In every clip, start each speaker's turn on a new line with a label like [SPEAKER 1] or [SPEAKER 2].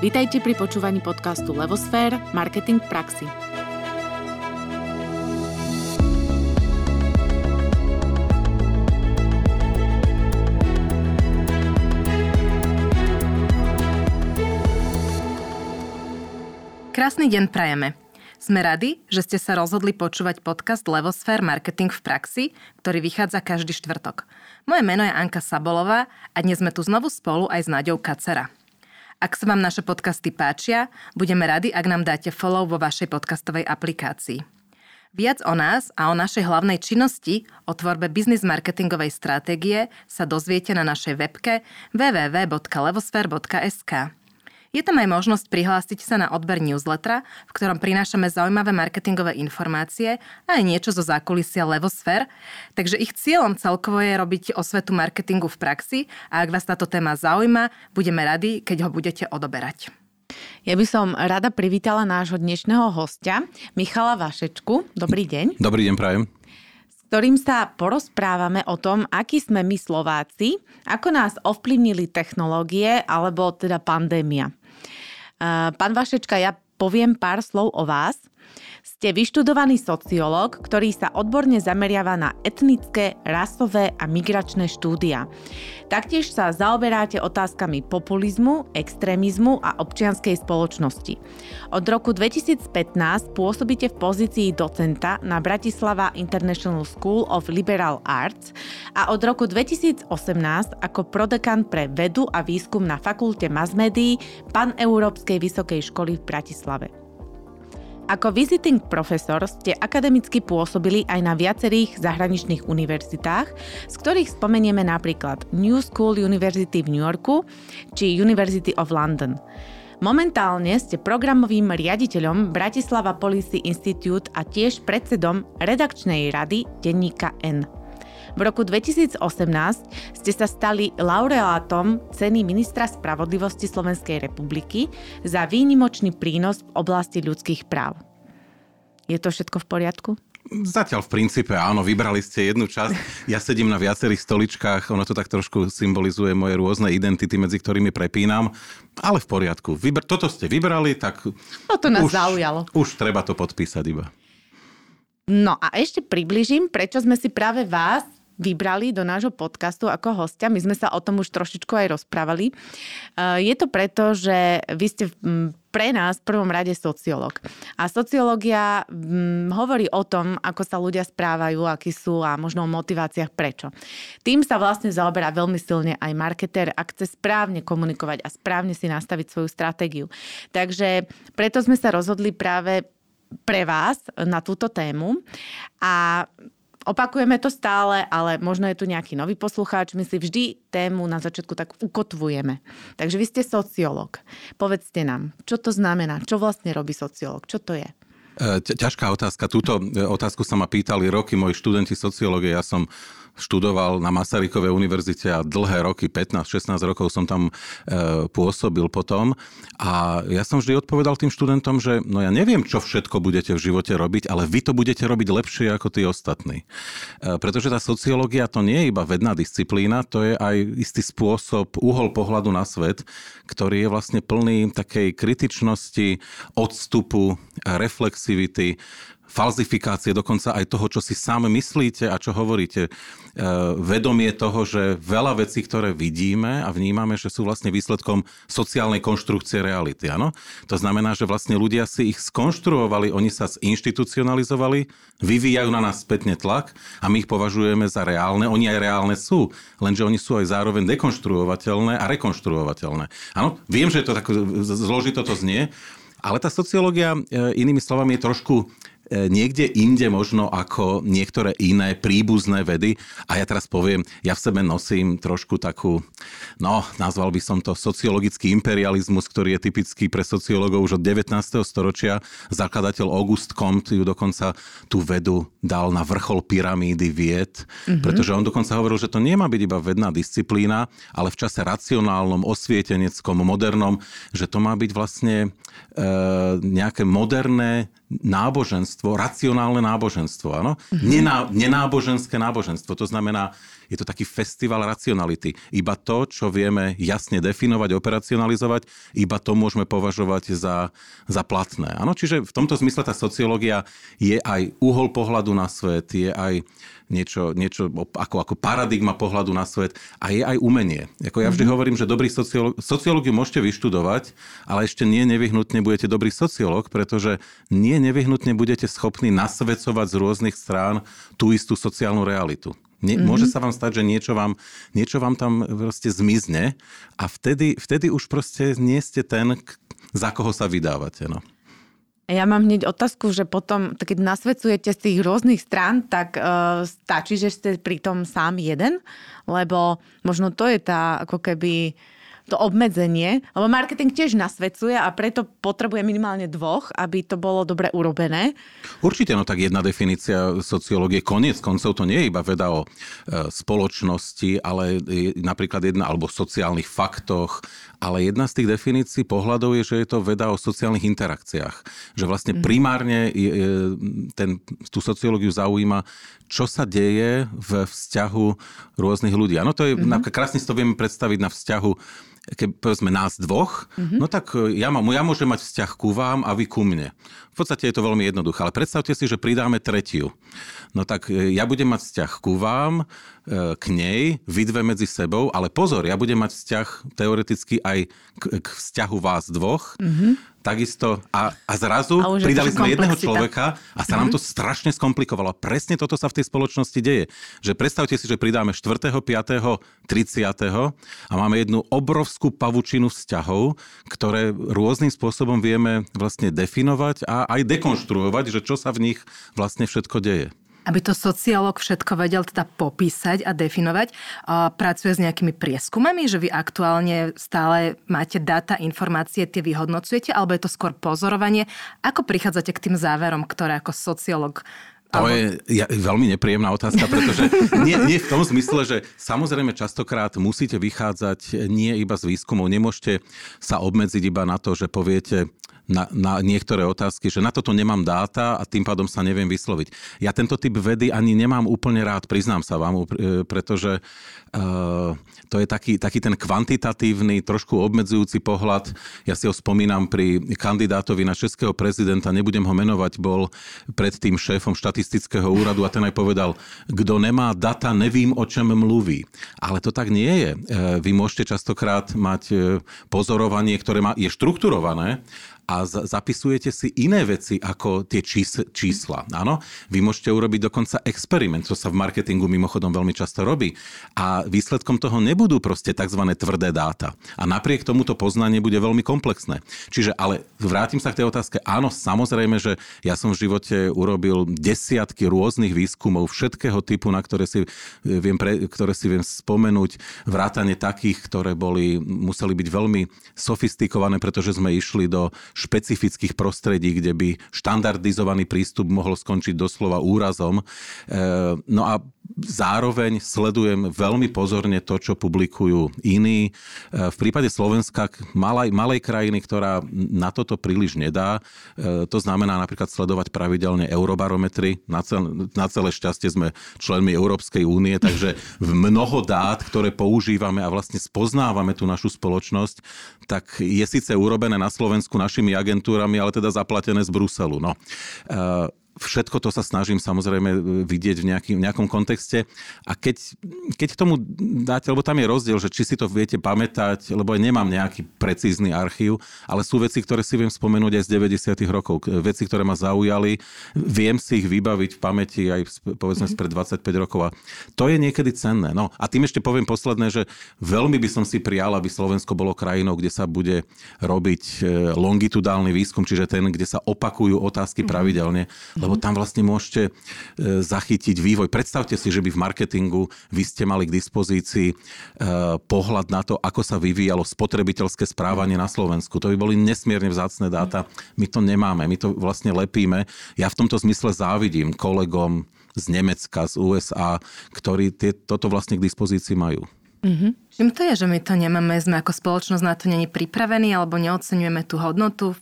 [SPEAKER 1] Vítajte pri počúvaní podcastu Levosfér – Marketing v praxi. Krásny deň prajeme. Sme radi, že ste sa rozhodli počúvať podcast Levosfér Marketing v praxi, ktorý vychádza každý štvrtok. Moje meno je Anka Sabolová a dnes sme tu znovu spolu aj s Náďou Kacera. Ak sa vám naše podcasty páčia, budeme radi, ak nám dáte follow vo vašej podcastovej aplikácii. Viac o nás a o našej hlavnej činnosti, o tvorbe biznis marketingovej stratégie sa dozviete na našej webke www.levosfér.sk. Je tam aj možnosť prihlásiť sa na odber newslettera, v ktorom prinášame zaujímavé marketingové informácie a aj niečo zo zákulisia Levosfér. Takže ich cieľom celkovo je robiť osvetu marketingu v praxi a ak vás táto téma zaujíma, budeme radi, keď ho budete odoberať.
[SPEAKER 2] Ja by som rada privítala nášho dnešného hostia, Michala Vašečku. Dobrý deň.
[SPEAKER 3] Dobrý deň, prajem
[SPEAKER 2] ktorým sa porozprávame o tom, akí sme my Slováci, ako nás ovplyvnili technológie alebo teda pandémia. Pán Vašečka, ja poviem pár slov o vás. Ste vyštudovaný sociológ, ktorý sa odborne zameriava na etnické, rasové a migračné štúdia. Taktiež sa zaoberáte otázkami populizmu, extrémizmu a občianskej spoločnosti. Od roku 2015 pôsobíte v pozícii docenta na Bratislava International School of Liberal Arts a od roku 2018 ako prodekan pre vedu a výskum na Fakulte mass médií Pan-Európskej vysokej školy v Bratislave. Ako visiting profesor ste akademicky pôsobili aj na viacerých zahraničných univerzitách, z ktorých spomenieme napríklad New School University v New Yorku či University of London. Momentálne ste programovým riaditeľom Bratislava Policy Institute a tiež predsedom redakčnej rady denníka N. V roku 2018 ste sa stali laureátom ceny ministra spravodlivosti Slovenskej republiky za výnimočný prínos v oblasti ľudských práv. Je to všetko v poriadku?
[SPEAKER 3] Zatiaľ v princípe áno, vybrali ste jednu časť. Ja sedím na viacerých stoličkách, ono to tak trošku symbolizuje moje rôzne identity, medzi ktorými prepínam, ale v poriadku. Vybr- toto ste vybrali, tak...
[SPEAKER 2] No to nás už, zaujalo.
[SPEAKER 3] Už treba to podpísať iba.
[SPEAKER 2] No a ešte približím, prečo sme si práve vás vybrali do nášho podcastu ako hostia. My sme sa o tom už trošičku aj rozprávali. E, je to preto, že vy ste pre nás v prvom rade sociológ. A sociológia hovorí o tom, ako sa ľudia správajú, akí sú a možno o motiváciách prečo. Tým sa vlastne zaoberá veľmi silne aj marketer, ak chce správne komunikovať a správne si nastaviť svoju stratégiu. Takže preto sme sa rozhodli práve pre vás na túto tému. A Opakujeme to stále, ale možno je tu nejaký nový poslucháč. My si vždy tému na začiatku tak ukotvujeme. Takže vy ste sociológ. Povedzte nám, čo to znamená? Čo vlastne robí sociológ? Čo to je?
[SPEAKER 3] E, ťažká otázka. Túto e, otázku sa ma pýtali roky moji študenti sociológie. Ja som študoval na Masarykovej univerzite a dlhé roky, 15-16 rokov som tam e, pôsobil potom. A ja som vždy odpovedal tým študentom, že no ja neviem, čo všetko budete v živote robiť, ale vy to budete robiť lepšie ako tí ostatní. E, pretože tá sociológia to nie je iba vedná disciplína, to je aj istý spôsob, uhol pohľadu na svet, ktorý je vlastne plný takej kritičnosti, odstupu, reflexivity, falzifikácie dokonca aj toho, čo si sám myslíte a čo hovoríte. E, vedomie toho, že veľa vecí, ktoré vidíme a vnímame, že sú vlastne výsledkom sociálnej konštrukcie reality. Áno? To znamená, že vlastne ľudia si ich skonštruovali, oni sa zinstitucionalizovali, vyvíjajú na nás spätne tlak a my ich považujeme za reálne. Oni aj reálne sú, lenže oni sú aj zároveň dekonštruovateľné a rekonštruovateľné. Áno, viem, že to tak zložito to znie, ale tá sociológia, e, inými slovami, je trošku niekde inde možno ako niektoré iné príbuzné vedy. A ja teraz poviem, ja v sebe nosím trošku takú, no, nazval by som to sociologický imperializmus, ktorý je typický pre sociológov už od 19. storočia. Zakladateľ August Comte ju dokonca tú vedu dal na vrchol pyramídy vied, mm-hmm. pretože on dokonca hovoril, že to nemá byť iba vedná disciplína, ale v čase racionálnom, osvieteneckom, modernom, že to má byť vlastne e, nejaké moderné náboženstvo, racionálne náboženstvo, áno? Mm-hmm. Nená, nenáboženské náboženstvo. To znamená, je to taký festival racionality. Iba to, čo vieme jasne definovať, operacionalizovať, iba to môžeme považovať za, za platné. Áno? Čiže v tomto zmysle tá sociológia je aj uhol pohľadu na svet, je aj niečo, niečo ako, ako paradigma pohľadu na svet a je aj umenie. Ako ja vždy mm-hmm. hovorím, že dobrý sociológ, sociológiu môžete vyštudovať, ale ešte nie nevyhnutne budete dobrý sociológ, pretože nie nevyhnutne budete schopní nasvedcovať z rôznych strán tú istú sociálnu realitu. Nie, mm-hmm. Môže sa vám stať, že niečo vám, niečo vám tam proste zmizne a vtedy, vtedy už proste nie ste ten, za koho sa vydávate. No.
[SPEAKER 2] Ja mám hneď otázku, že potom, keď nasvedcujete z tých rôznych strán, tak uh, stačí, že ste pritom sám jeden? Lebo možno to je tá ako keby to obmedzenie, lebo marketing tiež nasvedcuje a preto potrebuje minimálne dvoch, aby to bolo dobre urobené.
[SPEAKER 3] Určite, no tak jedna definícia sociológie, koniec koncov to nie je iba veda o e, spoločnosti, ale je napríklad jedna, alebo sociálnych faktoch, ale jedna z tých definícií pohľadov je, že je to veda o sociálnych interakciách. Že vlastne mhm. primárne ten, tú sociológiu zaujíma, čo sa deje v vzťahu rôznych ľudí. Áno, to je, mm-hmm. krásne si to vieme predstaviť na vzťahu keď povedzme nás dvoch, mm-hmm. no tak e, ja, má, ja môžem mať vzťah ku vám a vy ku mne. V podstate je to veľmi jednoduché, ale predstavte si, že pridáme tretiu. No tak e, ja budem mať vzťah ku vám, e, k nej, vy dve medzi sebou, ale pozor, ja budem mať vzťah teoreticky aj k, k vzťahu vás dvoch. Mm-hmm takisto a, a zrazu a pridali sme jedného človeka a sa nám mhm. to strašne skomplikovalo. Presne toto sa v tej spoločnosti deje. Že predstavte si, že pridáme 4., 5., 30. a máme jednu obrovskú pavučinu vzťahov, ktoré rôznym spôsobom vieme vlastne definovať a aj dekonštruovať, že čo sa v nich vlastne všetko deje
[SPEAKER 1] aby to sociológ všetko vedel teda popísať a definovať. Pracuje s nejakými prieskumami, že vy aktuálne stále máte data, informácie, tie vyhodnocujete, alebo je to skôr pozorovanie? Ako prichádzate k tým záverom, ktoré ako sociológ
[SPEAKER 3] to je ja, veľmi nepríjemná otázka, pretože nie, nie v tom zmysle, že samozrejme častokrát musíte vychádzať nie iba z výskumov, nemôžete sa obmedziť iba na to, že poviete, na, na niektoré otázky, že na toto nemám dáta a tým pádom sa neviem vysloviť. Ja tento typ vedy ani nemám úplne rád, priznám sa vám, e, pretože uh, to je taký, taký ten kvantitatívny, trošku obmedzujúci pohľad. Ja si ho spomínam pri kandidátovi na českého prezidenta, nebudem ho menovať, bol predtým šéfom štatistického úradu a ten aj povedal, kto nemá data, nevím, o čom mluví. Ale to tak nie je. E, vy môžete častokrát mať pozorovanie, ktoré je štrukturované, a zapisujete si iné veci ako tie čísla. Áno? Vy môžete urobiť dokonca experiment, čo sa v marketingu mimochodom veľmi často robí. A výsledkom toho nebudú proste tzv. tvrdé dáta. A napriek tomu to poznanie bude veľmi komplexné. Čiže, ale vrátim sa k tej otázke. Áno, samozrejme, že ja som v živote urobil desiatky rôznych výskumov všetkého typu, na ktoré si viem, pre, ktoré si viem spomenúť, vrátane takých, ktoré boli, museli byť veľmi sofistikované, pretože sme išli do špecifických prostredí, kde by štandardizovaný prístup mohol skončiť doslova úrazom. E, no a zároveň sledujem veľmi pozorne to, čo publikujú iní. E, v prípade Slovenska, malej, malej krajiny, ktorá na toto príliš nedá, e, to znamená napríklad sledovať pravidelne eurobarometry. Na, cel, na celé šťastie sme členmi Európskej únie, takže v mnoho dát, ktoré používame a vlastne spoznávame tú našu spoločnosť, tak je síce urobené na Slovensku našimi agentúrami, ale teda zaplatené z Bruselu. No. E, všetko to sa snažím samozrejme vidieť v, nejaký, v nejakom kontexte. A keď, keď tomu dáte, lebo tam je rozdiel, že či si to viete pamätať, lebo aj nemám nejaký precízny archív, ale sú veci, ktoré si viem spomenúť aj z 90. rokov. Veci, ktoré ma zaujali, viem si ich vybaviť v pamäti aj povedzme mm-hmm. spred 25 rokov. A to je niekedy cenné. No a tým ešte poviem posledné, že veľmi by som si prijal, aby Slovensko bolo krajinou, kde sa bude robiť e, longitudálny výskum, čiže ten, kde sa opakujú otázky mm-hmm. pravidelne, lebo tam vlastne môžete e, zachytiť vývoj. Predstavte si, že by v marketingu vy ste mali k dispozícii e, pohľad na to, ako sa vyvíjalo spotrebiteľské správanie na Slovensku. To by boli nesmierne vzácne dáta. My to nemáme, my to vlastne lepíme. Ja v tomto zmysle závidím kolegom z Nemecka, z USA, ktorí tie, toto vlastne k dispozícii majú.
[SPEAKER 1] Mm-hmm. Čím to je, že my to nemáme, sme ako spoločnosť na to není pripravení alebo neocenujeme tú hodnotu?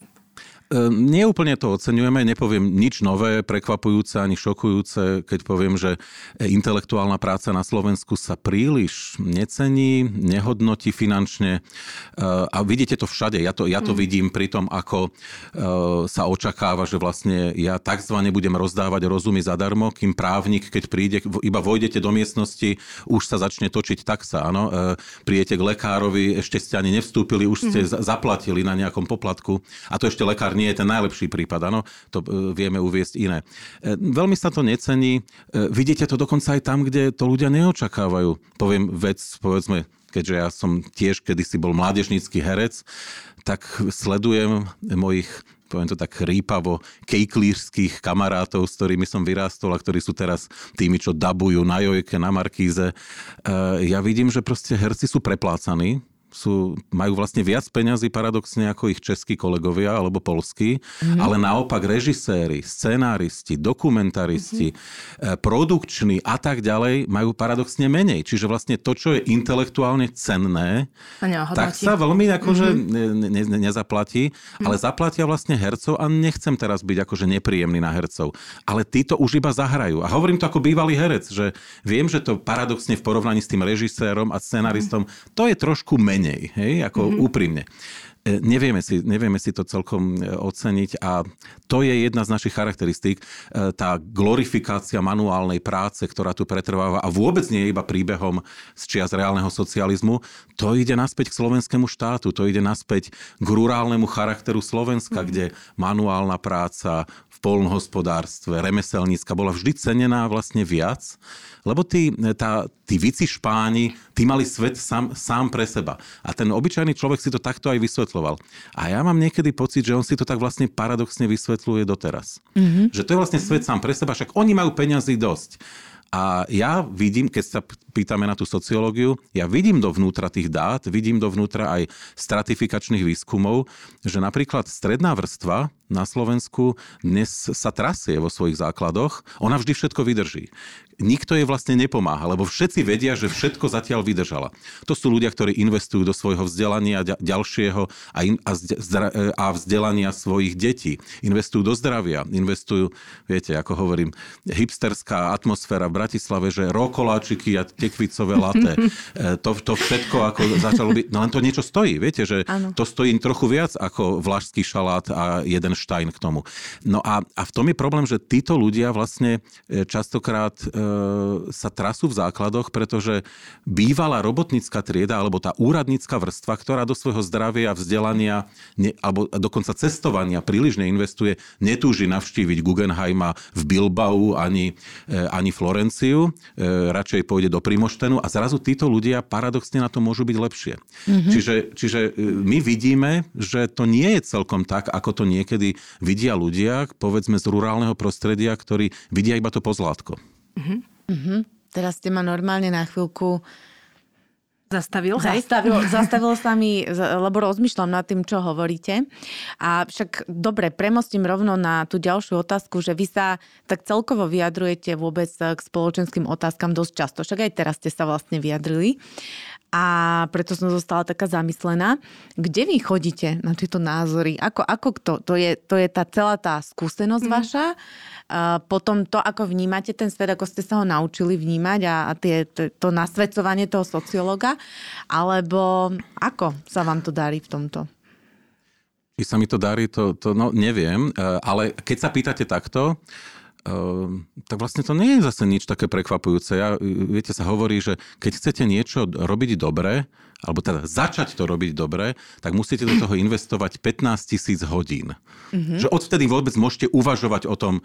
[SPEAKER 3] Neúplne to oceňujeme, nepoviem nič nové, prekvapujúce ani šokujúce, keď poviem, že intelektuálna práca na Slovensku sa príliš necení, nehodnotí finančne a vidíte to všade. Ja to, ja to mm. vidím pri tom, ako sa očakáva, že vlastne ja takzvané budem rozdávať rozumy zadarmo, kým právnik, keď príde, iba vojdete do miestnosti, už sa začne točiť taxa. Áno? Príjete k lekárovi, ešte ste ani nevstúpili, už ste mm. zaplatili na nejakom poplatku a to ešte lekár nie je ten najlepší prípad, áno, to e, vieme uviesť iné. E, veľmi sa to necení, e, vidíte to dokonca aj tam, kde to ľudia neočakávajú. Poviem vec, povedzme, keďže ja som tiež kedysi bol mládežnícky herec, tak sledujem mojich poviem to tak rýpavo, kejklířských kamarátov, s ktorými som vyrástol a ktorí sú teraz tými, čo dabujú na Jojke, na Markíze. Ja vidím, že proste herci sú preplácaní, sú, majú vlastne viac peňazí paradoxne ako ich českí kolegovia alebo polskí, mm-hmm. ale naopak režiséri, scenáristi, dokumentaristi, mm-hmm. produkční a tak ďalej majú paradoxne menej. Čiže vlastne to, čo je intelektuálne cenné, tak sa veľmi akože mm-hmm. ne, ne, nezaplatí, mm-hmm. ale zaplatia vlastne hercov a nechcem teraz byť akože nepríjemný na hercov. Ale títo už iba zahrajú. A hovorím to ako bývalý herec, že viem, že to paradoxne v porovnaní s tým režisérom a scenaristom, mm-hmm. to je trošku menej menej, hej, ako mm-hmm. úprimne. E, nevieme si, nevieme si to celkom e, oceniť a to je jedna z našich charakteristík, e, tá glorifikácia manuálnej práce, ktorá tu pretrváva a vôbec nie je iba príbehom z čias reálneho socializmu, to ide naspäť k slovenskému štátu, to ide naspäť k rurálnemu charakteru Slovenska, mm. kde manuálna práca, v polnohospodárstve, remeselnícka bola vždy cenená vlastne viac, lebo tí, tá, tí vici špáni, tí mali svet sám, sám pre seba. A ten obyčajný človek si to takto aj vysvetľoval. A ja mám niekedy pocit, že on si to tak vlastne paradoxne vysvetľuje doteraz. Mm-hmm. Že to je vlastne svet sám pre seba, však oni majú peňazí dosť. A ja vidím, keď sa pýtame na tú sociológiu, ja vidím dovnútra tých dát, vidím dovnútra aj stratifikačných výskumov, že napríklad stredná vrstva na Slovensku dnes sa trasie vo svojich základoch, ona vždy všetko vydrží nikto jej vlastne nepomáha, lebo všetci vedia, že všetko zatiaľ vydržala. To sú ľudia, ktorí investujú do svojho vzdelania ďalšieho a, in, a, zdra, a vzdelania svojich detí. Investujú do zdravia, investujú, viete, ako hovorím, hipsterská atmosféra v Bratislave, že rokoláčiky a tekvicové laté. E, to, to všetko ako začalo byť, no len to niečo stojí, viete, že ano. to stojí trochu viac ako vlašský šalát a jeden štajn k tomu. No a, a v tom je problém, že títo ľudia vlastne e, častokrát e, sa trasú v základoch, pretože bývalá robotnícka trieda alebo tá úradnícka vrstva, ktorá do svojho zdravia, vzdelania ne, alebo dokonca cestovania príliš neinvestuje, netúži navštíviť Guggenheima v Bilbao ani, e, ani Florenciu, e, radšej pôjde do Primoštenu a zrazu títo ľudia paradoxne na to môžu byť lepšie. Mm-hmm. Čiže, čiže e, my vidíme, že to nie je celkom tak, ako to niekedy vidia ľudia, povedzme z rurálneho prostredia, ktorí vidia iba to pozlátko.
[SPEAKER 2] Uh-huh. Teraz ste ma normálne na chvíľku
[SPEAKER 1] Zastavil?
[SPEAKER 2] Zastavil, zastavil sa mi, lebo rozmýšľam nad tým, čo hovoríte. A však dobre, premostím rovno na tú ďalšiu otázku, že vy sa tak celkovo vyjadrujete vôbec k spoločenským otázkam dosť často. Však aj teraz ste sa vlastne vyjadrili a preto som zostala taká zamyslená. Kde vy chodíte na tieto názory? Ako, ako to? To je, to je tá celá tá skúsenosť mm. vaša, a potom to, ako vnímate ten svet, ako ste sa ho naučili vnímať a, a tie, to, to nasvedcovanie toho sociológa, alebo ako sa vám to darí v tomto?
[SPEAKER 3] Či sa mi to darí, to, to no, neviem, e, ale keď sa pýtate takto, tak vlastne to nie je zase nič také prekvapujúce. Ja, viete, sa hovorí, že keď chcete niečo robiť dobre, alebo teda začať to robiť dobre, tak musíte do toho investovať 15 tisíc hodín. Mm-hmm. Že odvtedy vôbec môžete uvažovať o tom,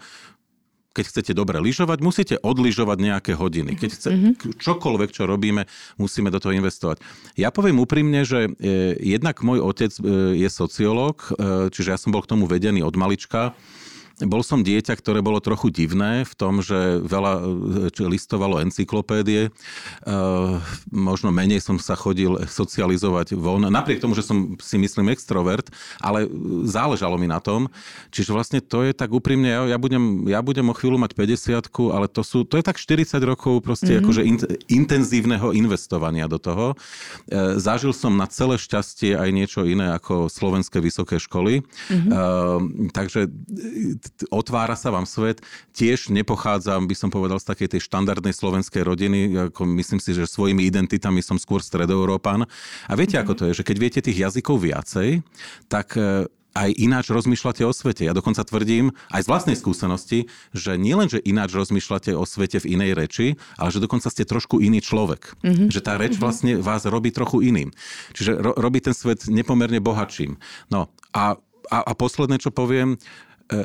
[SPEAKER 3] keď chcete dobre lyžovať, musíte odlyžovať nejaké hodiny. Keď chce, mm-hmm. čokoľvek, čo robíme, musíme do toho investovať. Ja poviem úprimne, že e, jednak môj otec e, je sociológ, e, čiže ja som bol k tomu vedený od malička bol som dieťa, ktoré bolo trochu divné v tom, že veľa listovalo encyklopédie. E, možno menej som sa chodil socializovať von. Napriek tomu, že som si myslím extrovert, ale záležalo mi na tom. Čiže vlastne to je tak úprimne, ja, ja, budem, ja budem o chvíľu mať 50 ale to, sú, to je tak 40 rokov proste mm-hmm. akože in, intenzívneho investovania do toho. E, zažil som na celé šťastie aj niečo iné ako slovenské vysoké školy. Mm-hmm. E, takže otvára sa vám svet. Tiež nepochádzam, by som povedal, z takej tej štandardnej slovenskej rodiny. Ako myslím si, že svojimi identitami som skôr stredoeurópan. A viete, mm-hmm. ako to je, že keď viete tých jazykov viacej, tak e, aj ináč rozmýšľate o svete. Ja dokonca tvrdím aj z vlastnej skúsenosti, že nielen, že ináč rozmýšľate o svete v inej reči, ale že dokonca ste trošku iný človek. Mm-hmm. Že tá reč vlastne vás robí trochu iným. Čiže ro- robí ten svet nepomerne bohatším. No a, a, a posledné, čo poviem,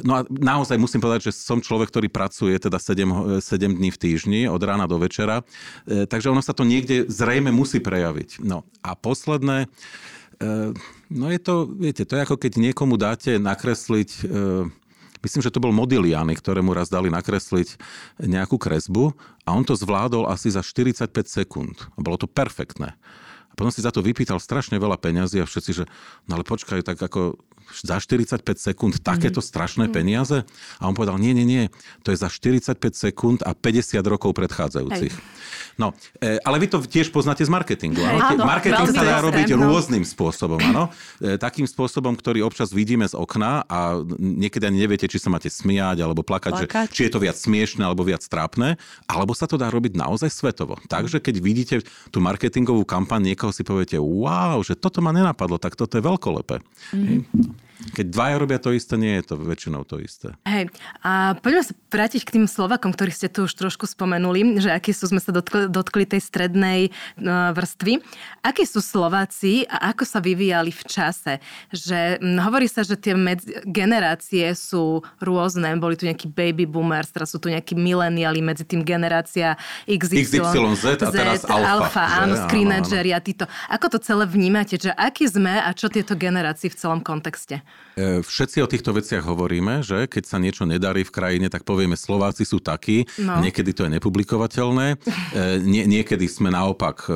[SPEAKER 3] no a naozaj musím povedať, že som človek, ktorý pracuje teda 7, 7 e, dní v týždni, od rána do večera, e, takže ono sa to niekde zrejme musí prejaviť. No a posledné, no je to, viete, to je ako keď niekomu dáte nakresliť Myslím, že to bol Modigliani, ktorému raz dali nakresliť nejakú kresbu a on to zvládol asi za 45 sekúnd. A bolo to perfektné. A potom si za to vypýtal strašne veľa peňazí a všetci, že no ale počkaj, tak ako za 45 sekúnd takéto mm. strašné mm. peniaze? A on povedal, nie, nie, nie, to je za 45 sekúnd a 50 rokov predchádzajúcich. Hej. No, e, ale vy to tiež poznáte z marketingu. Áno? Áno, Marketing sa dá robiť no. rôznym spôsobom. Áno? E, takým spôsobom, ktorý občas vidíme z okna a niekedy ani neviete, či sa máte smiať alebo plakať, plakať. Že, či je to viac smiešne alebo viac trápne, alebo sa to dá robiť naozaj svetovo. Takže keď vidíte tú marketingovú kampaň, niekoho si poviete, wow, že toto ma nenapadlo, tak toto je veľkolepé. Mm-hmm. Keď dvaja robia to isté, nie je to väčšinou to isté.
[SPEAKER 1] Hej, a poďme sa vrátiť k tým Slovakom, ktorých ste tu už trošku spomenuli, že akí sú, sme sa dotkli, dotkli tej strednej no, vrstvy. Akí sú Slováci a ako sa vyvíjali v čase? Že hm, hovorí sa, že tie medzi, generácie sú rôzne. Boli tu nejakí baby boomers, teraz sú tu nejakí mileniali, medzi tým generácia XY,
[SPEAKER 3] XYZ a teraz Z, alfa.
[SPEAKER 1] alfa áno, screenageri a títo. Ako to celé vnímate? Že aký sme a čo tieto generácie v celom kontexte?
[SPEAKER 3] E, všetci o týchto veciach hovoríme, že keď sa niečo nedarí v krajine, tak povieme, Slováci sú takí. No. Niekedy to je nepublikovateľné. E, nie, niekedy sme naopak e,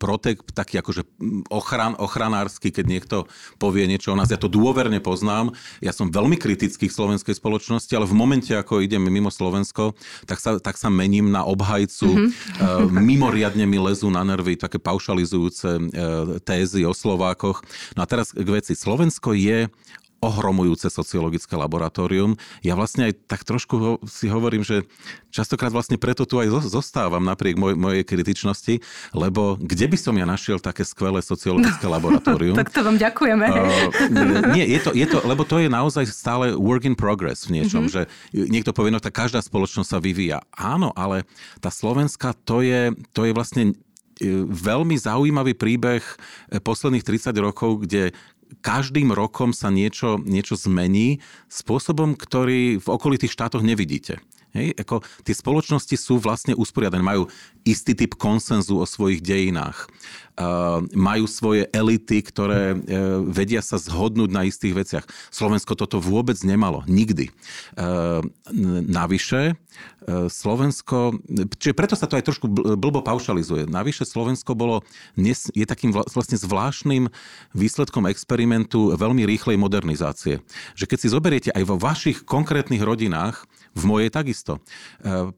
[SPEAKER 3] protek, taký akože ochran, ochranársky, keď niekto povie niečo o nás. Ja to dôverne poznám. Ja som veľmi kritický k slovenskej spoločnosti, ale v momente, ako ideme mimo Slovensko, tak sa, tak sa mením na obhajcu. Mm-hmm. Mimoriadne mi lezú na nervy také paušalizujúce tézy o Slovákoch. No a teraz k veci. Slovensko je ohromujúce sociologické laboratórium. Ja vlastne aj tak trošku si hovorím, že častokrát vlastne preto tu aj zostávam napriek moj, mojej kritičnosti, lebo kde by som ja našiel také skvelé sociologické no, laboratórium?
[SPEAKER 1] tak to vám ďakujeme. Uh,
[SPEAKER 3] nie, je to, je to, lebo to je naozaj stále work in progress v niečom, mm-hmm. že niekto povie, no tak každá spoločnosť sa vyvíja. Áno, ale tá Slovenska to je, to je vlastne e, veľmi zaujímavý príbeh e, posledných 30 rokov, kde každým rokom sa niečo, niečo zmení spôsobom, ktorý v okolitých štátoch nevidíte. Hej, ako tie spoločnosti sú vlastne usporiadané, majú istý typ konsenzu o svojich dejinách. Uh, majú svoje elity, ktoré uh, vedia sa zhodnúť na istých veciach. Slovensko toto vôbec nemalo, nikdy. Uh, navyše, Slovensko, čiže preto sa to aj trošku blbo paušalizuje. Navyše Slovensko bolo, je takým vlastne zvláštnym výsledkom experimentu veľmi rýchlej modernizácie. Že keď si zoberiete aj vo vašich konkrétnych rodinách, v mojej takisto. E,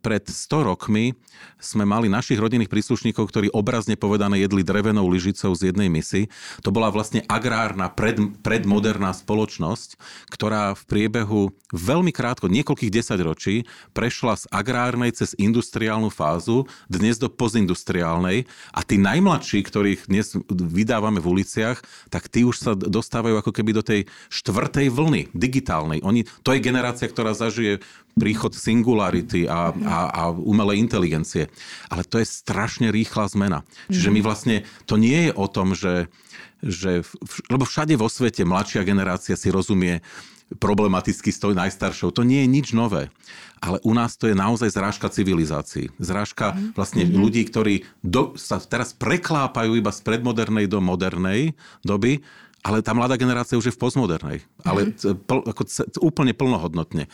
[SPEAKER 3] pred 100 rokmi sme mali našich rodinných príslušníkov, ktorí obrazne povedané jedli drevenou lyžicou z jednej misy. To bola vlastne agrárna, pred, predmoderná spoločnosť, ktorá v priebehu veľmi krátko, niekoľkých desaťročí, prešla z agrárnej cez industriálnu fázu, dnes do pozindustriálnej a tí najmladší, ktorých dnes vydávame v uliciach, tak tí už sa dostávajú ako keby do tej štvrtej vlny digitálnej. Oni, to je generácia, ktorá zažije príchod singularity a, a, a umelej inteligencie. Ale to je strašne rýchla zmena. Čiže my vlastne, to nie je o tom, že, že lebo všade vo svete mladšia generácia si rozumie problematicky s tou najstaršou. To nie je nič nové. Ale u nás to je naozaj zrážka civilizácií. Zrážka vlastne mm-hmm. ľudí, ktorí do, sa teraz preklápajú iba z predmodernej do modernej doby ale tá mladá generácia už je v postmodernej. Ale mm-hmm. pl, ako, úplne plnohodnotne.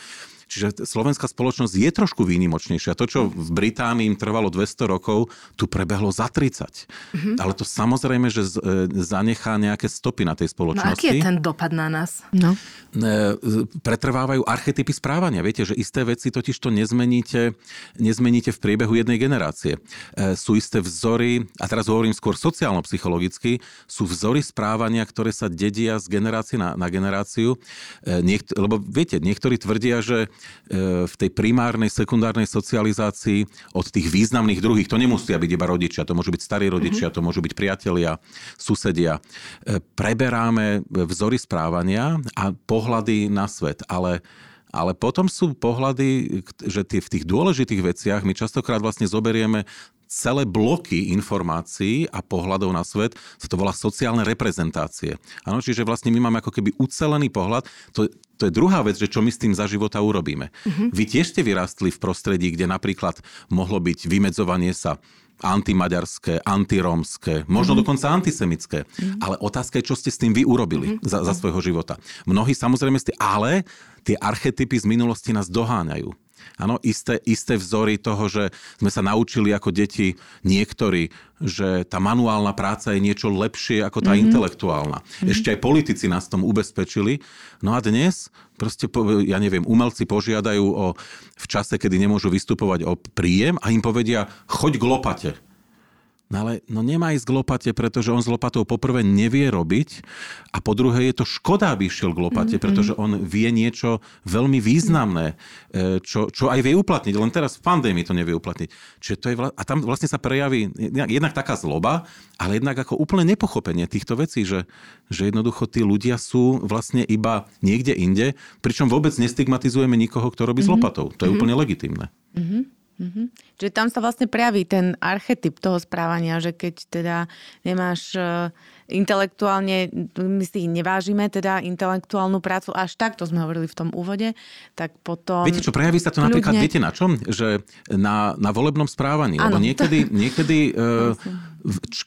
[SPEAKER 3] Čiže slovenská spoločnosť je trošku výnimočnejšia. To, čo v Británii im trvalo 200 rokov, tu prebehlo za 30. Mm-hmm. Ale to samozrejme, že z, e, zanechá nejaké stopy na tej spoločnosti. No
[SPEAKER 1] aký je ten dopad na nás?
[SPEAKER 2] No.
[SPEAKER 3] E, pretrvávajú archetypy správania. Viete, že isté veci totiž to nezmeníte, nezmeníte v priebehu jednej generácie. E, sú isté vzory, a teraz hovorím skôr sociálno-psychologicky, sú vzory správania, ktoré sa dedia z generácie na, na generáciu. Niekt, lebo viete, niektorí tvrdia, že v tej primárnej, sekundárnej socializácii od tých významných druhých, to nemusia byť iba rodičia, to môžu byť starí rodičia, mm-hmm. to môžu byť priatelia, susedia, e, preberáme vzory správania a pohľady na svet, ale ale potom sú pohľady, že tie, v tých dôležitých veciach my častokrát vlastne zoberieme celé bloky informácií a pohľadov na svet, sa to volá sociálne reprezentácie. Áno, čiže vlastne my máme ako keby ucelený pohľad. To, to je druhá vec, že čo my s tým za života urobíme. Uh-huh. Vy tiež ste vyrastli v prostredí, kde napríklad mohlo byť vymedzovanie sa antimaďarské, antirómske, možno mm-hmm. dokonca antisemické. Mm-hmm. Ale otázka je, čo ste s tým vy urobili mm-hmm. za, za svojho života. Mnohí samozrejme ste, ale tie archetypy z minulosti nás doháňajú. Áno, isté, isté vzory toho, že sme sa naučili ako deti niektorí, že tá manuálna práca je niečo lepšie ako tá mm-hmm. intelektuálna. Mm-hmm. Ešte aj politici nás tom ubezpečili. No a dnes, proste, ja neviem, umelci požiadajú o, v čase, kedy nemôžu vystupovať o príjem a im povedia, choď k lopate. No ale no nemá ísť k lopate, pretože on s lopatou poprvé nevie robiť a po druhé je to škoda, aby išiel k lopate, mm-hmm. pretože on vie niečo veľmi významné, e, čo, čo aj vie uplatniť. Len teraz v pandémii to nevie uplatniť. Čiže to je vla... A tam vlastne sa prejaví jednak taká zloba, ale jednak ako úplne nepochopenie týchto vecí, že, že jednoducho tí ľudia sú vlastne iba niekde inde, pričom vôbec nestigmatizujeme nikoho, kto robí mm-hmm. s mhm. lopatou. To je mm-hmm. úplne legitimné.
[SPEAKER 2] Mm-hmm. Mm-hmm. Čiže tam sa vlastne prejaví ten archetyp toho správania, že keď teda nemáš uh, intelektuálne, my si nevážime teda intelektuálnu prácu, až tak, to sme hovorili v tom úvode, tak potom...
[SPEAKER 3] Viete čo, prejaví sa to kľudne... napríklad, viete na čom? Že na, na volebnom správaní, ano, lebo niekedy, to... niekedy uh,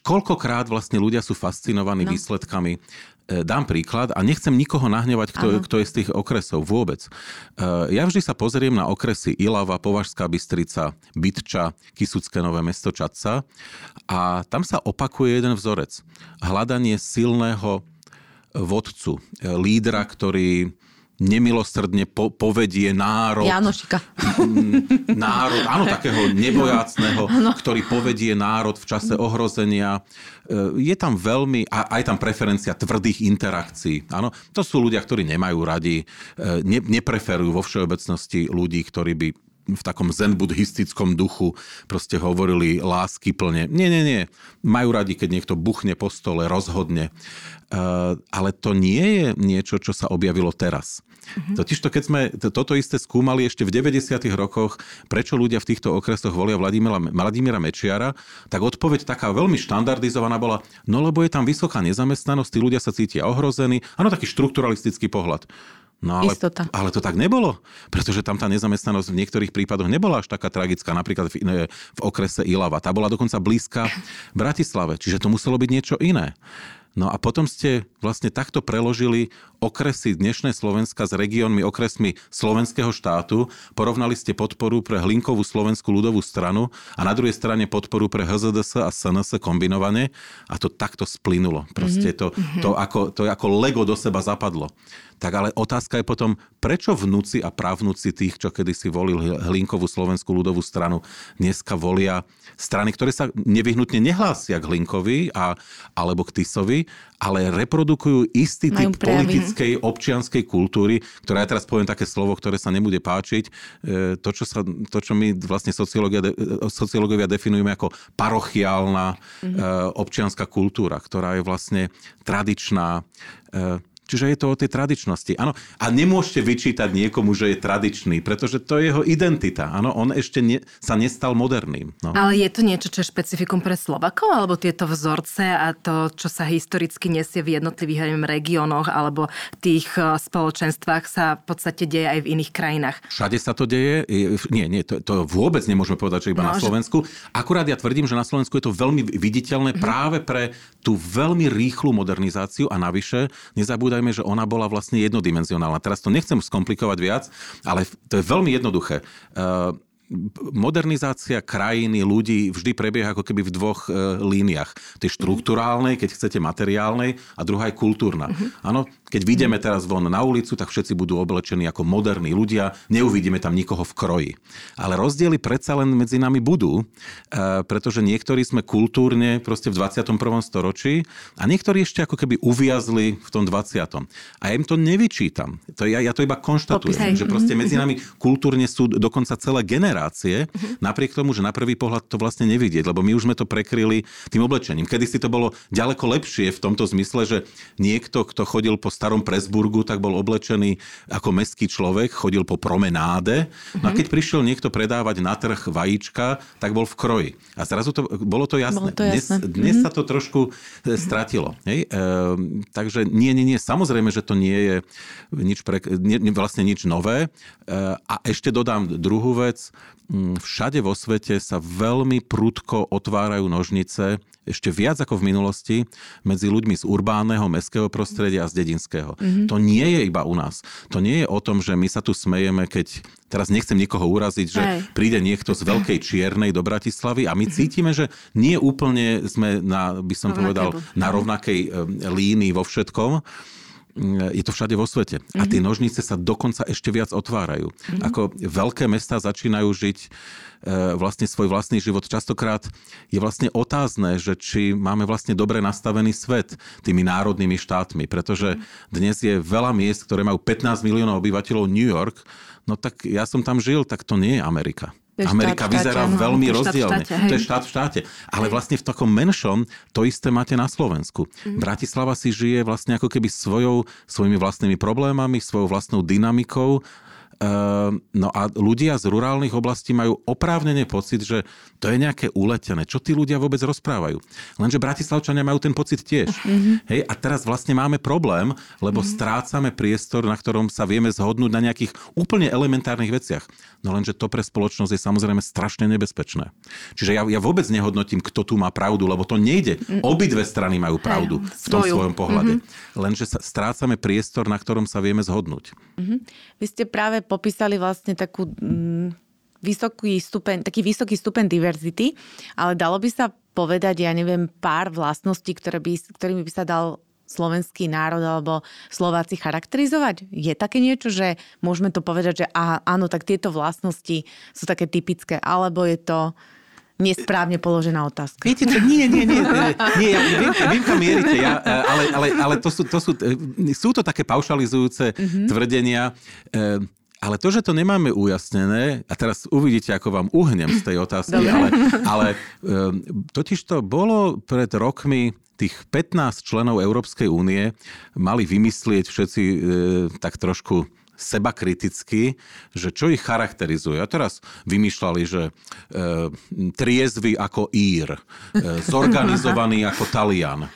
[SPEAKER 3] koľkokrát vlastne ľudia sú fascinovaní no. výsledkami dám príklad a nechcem nikoho nahnevať, kto, kto je z tých okresov vôbec. E, ja vždy sa pozriem na okresy Ilava, Považská Bystrica, Bytča, Kisucké Nové mesto Čadca a tam sa opakuje jeden vzorec. Hľadanie silného vodcu, e, lídra, ktorý nemilosrdne po, povedie národ.
[SPEAKER 2] Janošika.
[SPEAKER 3] Národ, áno, takého nebojácného, no. ktorý povedie národ v čase ohrozenia. E, je tam veľmi, a aj tam preferencia tvrdých interakcií. Áno, to sú ľudia, ktorí nemajú radi, e, ne, nepreferujú vo všeobecnosti ľudí, ktorí by v takom zen buddhistickom duchu proste hovorili lásky plne. Nie, nie, nie. Majú radi, keď niekto buchne po stole, rozhodne. Uh, ale to nie je niečo, čo sa objavilo teraz. Mm-hmm. Totiž to, keď sme toto isté skúmali ešte v 90. rokoch, prečo ľudia v týchto okresoch volia Vladimíra, Vladimíra Mečiara, tak odpoveď taká veľmi štandardizovaná bola, no lebo je tam vysoká nezamestnanosť, tí ľudia sa cítia ohrození. Áno, taký štrukturalistický pohľad. No ale,
[SPEAKER 2] Istota.
[SPEAKER 3] ale to tak nebolo, pretože tam tá nezamestnanosť v niektorých prípadoch nebola až taká tragická, napríklad v, v okrese Ilava. Tá bola dokonca blízka Bratislave, čiže to muselo byť niečo iné. No a potom ste vlastne takto preložili okresy dnešnej Slovenska s regiónmi, okresmi slovenského štátu, porovnali ste podporu pre Hlinkovú slovenskú ľudovú stranu a na druhej strane podporu pre HZDS a SNS kombinovane a to takto splynulo. Proste to, mhm. to, ako, to ako Lego do seba zapadlo. Tak ale otázka je potom, prečo vnúci a právnuci tých, čo kedysi volili Hlinkovú slovenskú ľudovú stranu, dneska volia strany, ktoré sa nevyhnutne nehlásia k Hlinkovi a, alebo k Tisovi, ale reprodukujú istý typ politickej občianskej kultúry, ktorá ja teraz poviem také slovo, ktoré sa nebude páčiť. E, to, čo, sa, to, čo my vlastne sociológovia definujeme ako parochiálna mm-hmm. občianská kultúra, ktorá je vlastne tradičná, e, Čiže je to o tej tradičnosti. Áno, a nemôžete vyčítať niekomu, že je tradičný, pretože to je jeho identita. Áno, on ešte ne, sa nestal moderným. No.
[SPEAKER 1] Ale je to niečo, čo je špecifikum pre Slovakov, alebo tieto vzorce a to, čo sa historicky nesie v jednotlivých neviem, regiónoch alebo tých e, spoločenstvách sa v podstate deje aj v iných krajinách?
[SPEAKER 3] Všade sa to deje. Nie, nie, to, to vôbec nemôžeme povedať, že iba no, na Slovensku. Akurát ja tvrdím, že na Slovensku je to veľmi viditeľné mm. práve pre tú veľmi rýchlu modernizáciu a navyše nezabúdajme, že ona bola vlastne jednodimenzionálna. Teraz to nechcem skomplikovať viac, ale to je veľmi jednoduché. Uh, modernizácia krajiny, ľudí vždy prebieha ako keby v dvoch e, líniách. Tej štruktúrálnej, keď chcete materiálnej a druhá je kultúrna. Mhm. Áno, keď vyjdeme teraz von na ulicu, tak všetci budú oblečení ako moderní ľudia, neuvidíme tam nikoho v kroji. Ale rozdiely predsa len medzi nami budú, e, pretože niektorí sme kultúrne proste v 21. storočí a niektorí ešte ako keby uviazli v tom 20. A ja im to nevyčítam. To ja, ja to iba konštatujem, že proste medzi nami kultúrne sú dokonca celé generácie uh-huh. napriek tomu, že na prvý pohľad to vlastne nevidieť, lebo my už sme to prekryli tým oblečením. Kedy si to bolo ďaleko lepšie v tomto zmysle, že niekto, kto chodil po starom Presburgu, tak bol oblečený ako meský človek, chodil po promenáde. No a mhm. keď prišiel niekto predávať na trh vajíčka, tak bol v kroji. A zrazu to, bolo to jasné. Bolo to jasné. Dnes, dnes uh-huh. sa to trošku e, stratilo. Hej? E, takže nie, nie, nie. Samozrejme, že to nie je nič pre, nie, vlastne nič nové. E, a ešte dodám druhú vec. Mm, všade vo svete sa veľmi prudko otvárajú nožnice, ešte viac ako v minulosti, medzi ľuďmi z urbánneho, mestského prostredia a z dedinského. Mm-hmm. To nie je iba u nás. To nie je o tom, že my sa tu smejeme, keď teraz nechcem nikoho uraziť, že Aj. príde niekto z Veľkej Čiernej do Bratislavy a my mm-hmm. cítime, že nie úplne sme na, by som rovnaké povedal, na rovnakej e, línii vo všetkom je to všade vo svete. Mm-hmm. A tie mhm. nožnice sa dokonca ešte viac otvárajú. Mm-hmm. Ako veľké mesta začínajú žiť e, vlastne svoj vlastný život. Častokrát je vlastne otázne, že či máme vlastne dobre nastavený svet tými národnými štátmi, pretože mhm. dnes je veľa miest, ktoré majú 15 miliónov obyvateľov New York, no tak ja som tam žil, tak to nie je Amerika. Amerika štát vyzerá štáte, veľmi rozdielne. To je štát v štáte. Ale vlastne v takom menšom to isté máte na Slovensku. Mm. Bratislava si žije vlastne ako keby svojou, svojimi vlastnými problémami, svojou vlastnou dynamikou Ehm, no a ľudia z rurálnych oblastí majú oprávnene pocit, že to je nejaké uletené. Čo tí ľudia vôbec rozprávajú? Lenže Bratislavčania majú ten pocit tiež. Mm-hmm. Hej, a teraz vlastne máme problém, lebo mm-hmm. strácame priestor, na ktorom sa vieme zhodnúť na nejakých úplne elementárnych veciach. No lenže to pre spoločnosť je samozrejme strašne nebezpečné. Čiže ja, ja vôbec nehodnotím, kto tu má pravdu, lebo to nejde. Obidve strany majú pravdu v tom svoju. svojom pohľade. Mm-hmm. Lenže sa, strácame priestor, na ktorom sa vieme zhodnúť.
[SPEAKER 2] Mm-hmm. Vy ste práve popísali vlastne takú mm, vysoký stupeň, taký vysoký stupeň diverzity, ale dalo by sa povedať, ja neviem, pár vlastností, ktoré by, ktorými by sa dal slovenský národ alebo Slováci charakterizovať? Je také niečo, že môžeme to povedať, že aha, áno, tak tieto vlastnosti sú také typické, alebo je to nesprávne položená otázka.
[SPEAKER 3] Viete čo, nie, nie, nie, nie, ja viem, viem kam mierite, ja, ale, ale, ale to, sú, to sú, sú to také paušalizujúce mm-hmm. tvrdenia. E, ale to, že to nemáme ujasnené, a teraz uvidíte, ako vám uhnem z tej otázky, ale, ale e, totiž to bolo pred rokmi tých 15 členov Európskej únie mali vymyslieť všetci e, tak trošku seba kriticky, že čo ich charakterizuje. A teraz vymýšľali, že e, triezvy ako Ír, e, zorganizovaný ako Talian, e,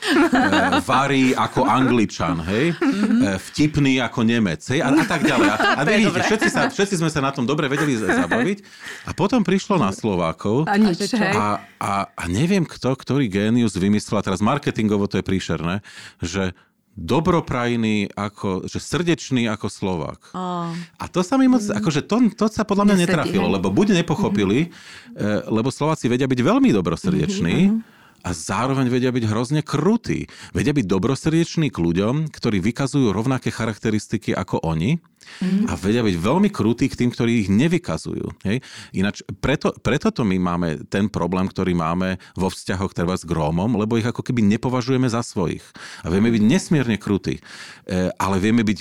[SPEAKER 3] varí ako Angličan, hej, e, vtipný ako Nemec, hej, a, a tak ďalej. A, a vidíte, všetci, sa, všetci sme sa na tom dobre vedeli zabaviť. A potom prišlo na Slovákov
[SPEAKER 1] a, nič,
[SPEAKER 3] a, a, a neviem kto, ktorý génius vymyslel, a teraz marketingovo to je príšerné, že dobroprajný, ako, že srdečný ako Slovák. Oh. A to sa mi moc, mm. akože to, to sa podľa mňa Nesedí, netrafilo, hej. lebo buď nepochopili, mm-hmm. lebo Slováci vedia byť veľmi dobrosrdeční, mm-hmm. A zároveň vedia byť hrozne krutí. Vedia byť dobrosrdeční k ľuďom, ktorí vykazujú rovnaké charakteristiky ako oni, Mm. A vedia byť veľmi krutí k tým, ktorí ich nevykazujú. Hej? Ináč, preto, preto to my máme ten problém, ktorý máme vo vzťahoch treba s Grómom, lebo ich ako keby nepovažujeme za svojich. A vieme byť nesmierne krutí. E, ale vieme, byť,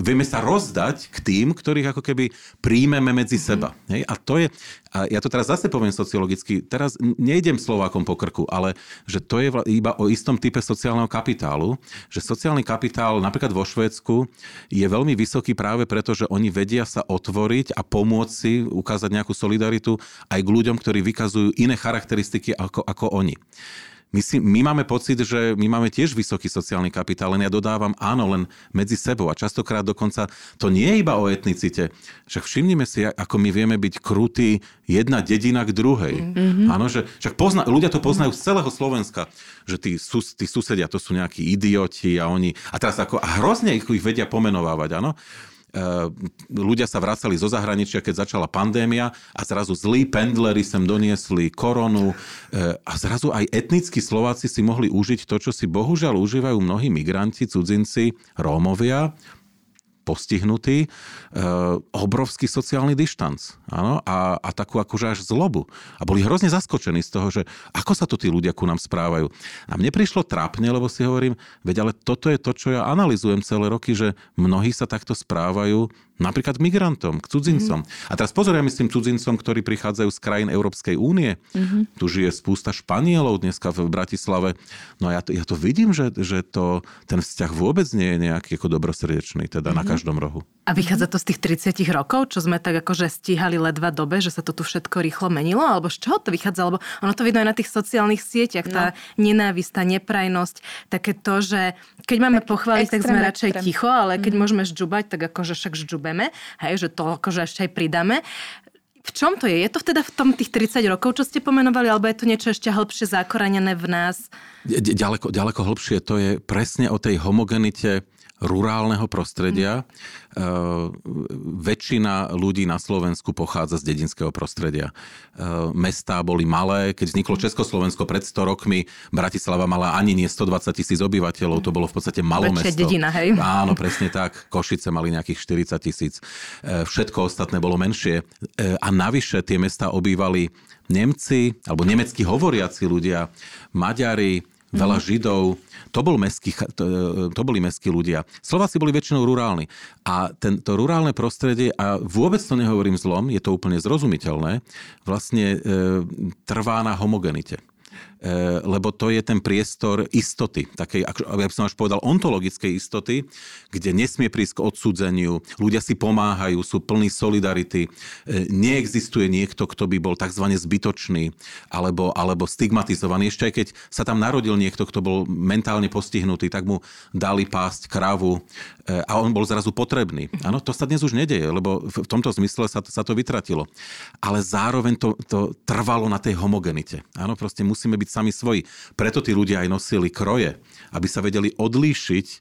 [SPEAKER 3] vieme sa rozdať k tým, ktorých ako keby príjmeme medzi seba. Hej? A to je, a ja to teraz zase poviem sociologicky, teraz nejdem Slovákom po krku, ale že to je iba o istom type sociálneho kapitálu, že sociálny kapitál napríklad vo Švédsku je veľmi vysoký práve preto, že oni vedia sa otvoriť a pomôcť si ukázať nejakú solidaritu aj k ľuďom, ktorí vykazujú iné charakteristiky ako, ako oni. My, si, my máme pocit, že my máme tiež vysoký sociálny kapitál, len ja dodávam áno, len medzi sebou. A častokrát dokonca to nie je iba o etnicite. Však všimnime si, ako my vieme byť krutí jedna dedina k druhej. Mm-hmm. Áno, že však pozna, ľudia to poznajú z celého Slovenska, že tí, sus, tí susedia to sú nejakí idioti a oni... A teraz ako, a hrozne ich, ich vedia pomenovávať, áno. Ehm, ľudia sa vracali zo zahraničia, keď začala pandémia a zrazu zlí pendlery sem doniesli koronu ehm, a zrazu aj etnickí Slováci si mohli užiť to, čo si bohužiaľ užívajú mnohí migranti, cudzinci, Rómovia, postihnutí, e, obrovský sociálny dištanc áno? A, a takú akože až zlobu. A boli hrozne zaskočení z toho, že ako sa to tí ľudia ku nám správajú. A mne prišlo trápne, lebo si hovorím, veď ale toto je to, čo ja analizujem celé roky, že mnohí sa takto správajú Napríklad migrantom, k cudzincom. Mm-hmm. A teraz pozor, ja myslím cudzincom, ktorí prichádzajú z krajín Európskej únie. Mm-hmm. Tu žije spústa Španielov dneska v Bratislave. No a ja to, ja to vidím, že, že to, ten vzťah vôbec nie je nejaký ako dobrosrdečný, teda mm-hmm. na mhm. každom rohu.
[SPEAKER 1] A vychádza to z tých 30 rokov, čo sme tak akože stíhali ledva dobe, že sa to tu všetko rýchlo menilo? Alebo z čoho to vychádza? Lebo ono to vidno aj na tých sociálnych sieťach. No. Tá nenávisť, tá neprajnosť, také to, že keď máme tak pochváliť, tak sme radšej extrém. ticho, ale keď mm. môžeme žďubať, tak akože však žďubeme. Hej, že to akože ešte aj pridáme. V čom to je? Je to teda v tom tých 30 rokov, čo ste pomenovali, alebo je to niečo ešte hĺbšie zakorenené v nás?
[SPEAKER 3] Ďaleko, ďaleko hĺbšie. To je presne o tej homogenite rurálneho prostredia. Mm. Väčšina ľudí na Slovensku pochádza z dedinského prostredia. E, mestá boli malé. Keď vzniklo mm. Československo pred 100 rokmi, Bratislava mala ani nie 120 tisíc obyvateľov, to bolo v podstate Väčšia mesto.
[SPEAKER 1] dedina, hej?
[SPEAKER 3] Áno, presne tak. Košice mali nejakých 40 tisíc. E, všetko ostatné bolo menšie. A navyše tie mesta obývali Nemci, alebo nemecky hovoriaci ľudia, Maďari, veľa mm. Židov, to, bol mestský, to, to boli mestskí ľudia. Slováci boli väčšinou rurálni. A tento rurálne prostredie, a vôbec to nehovorím zlom, je to úplne zrozumiteľné, vlastne e, trvá na homogenite. E, lebo to je ten priestor istoty, takej, ja by som až povedal, ontologickej istoty, kde nesmie prísť k odsudzeniu, ľudia si pomáhajú, sú plní solidarity, e, neexistuje niekto, kto by bol tzv. zbytočný alebo, alebo stigmatizovaný. Ešte aj keď sa tam narodil niekto, kto bol mentálne postihnutý, tak mu dali pásť kravu e, a on bol zrazu potrebný. Áno, to sa dnes už nedeje, lebo v tomto zmysle sa, sa to vytratilo. Ale zároveň to, to trvalo na tej homogenite. Áno, proste musíme byť byť sami svoji. Preto tí ľudia aj nosili kroje, aby sa vedeli odlíšiť e,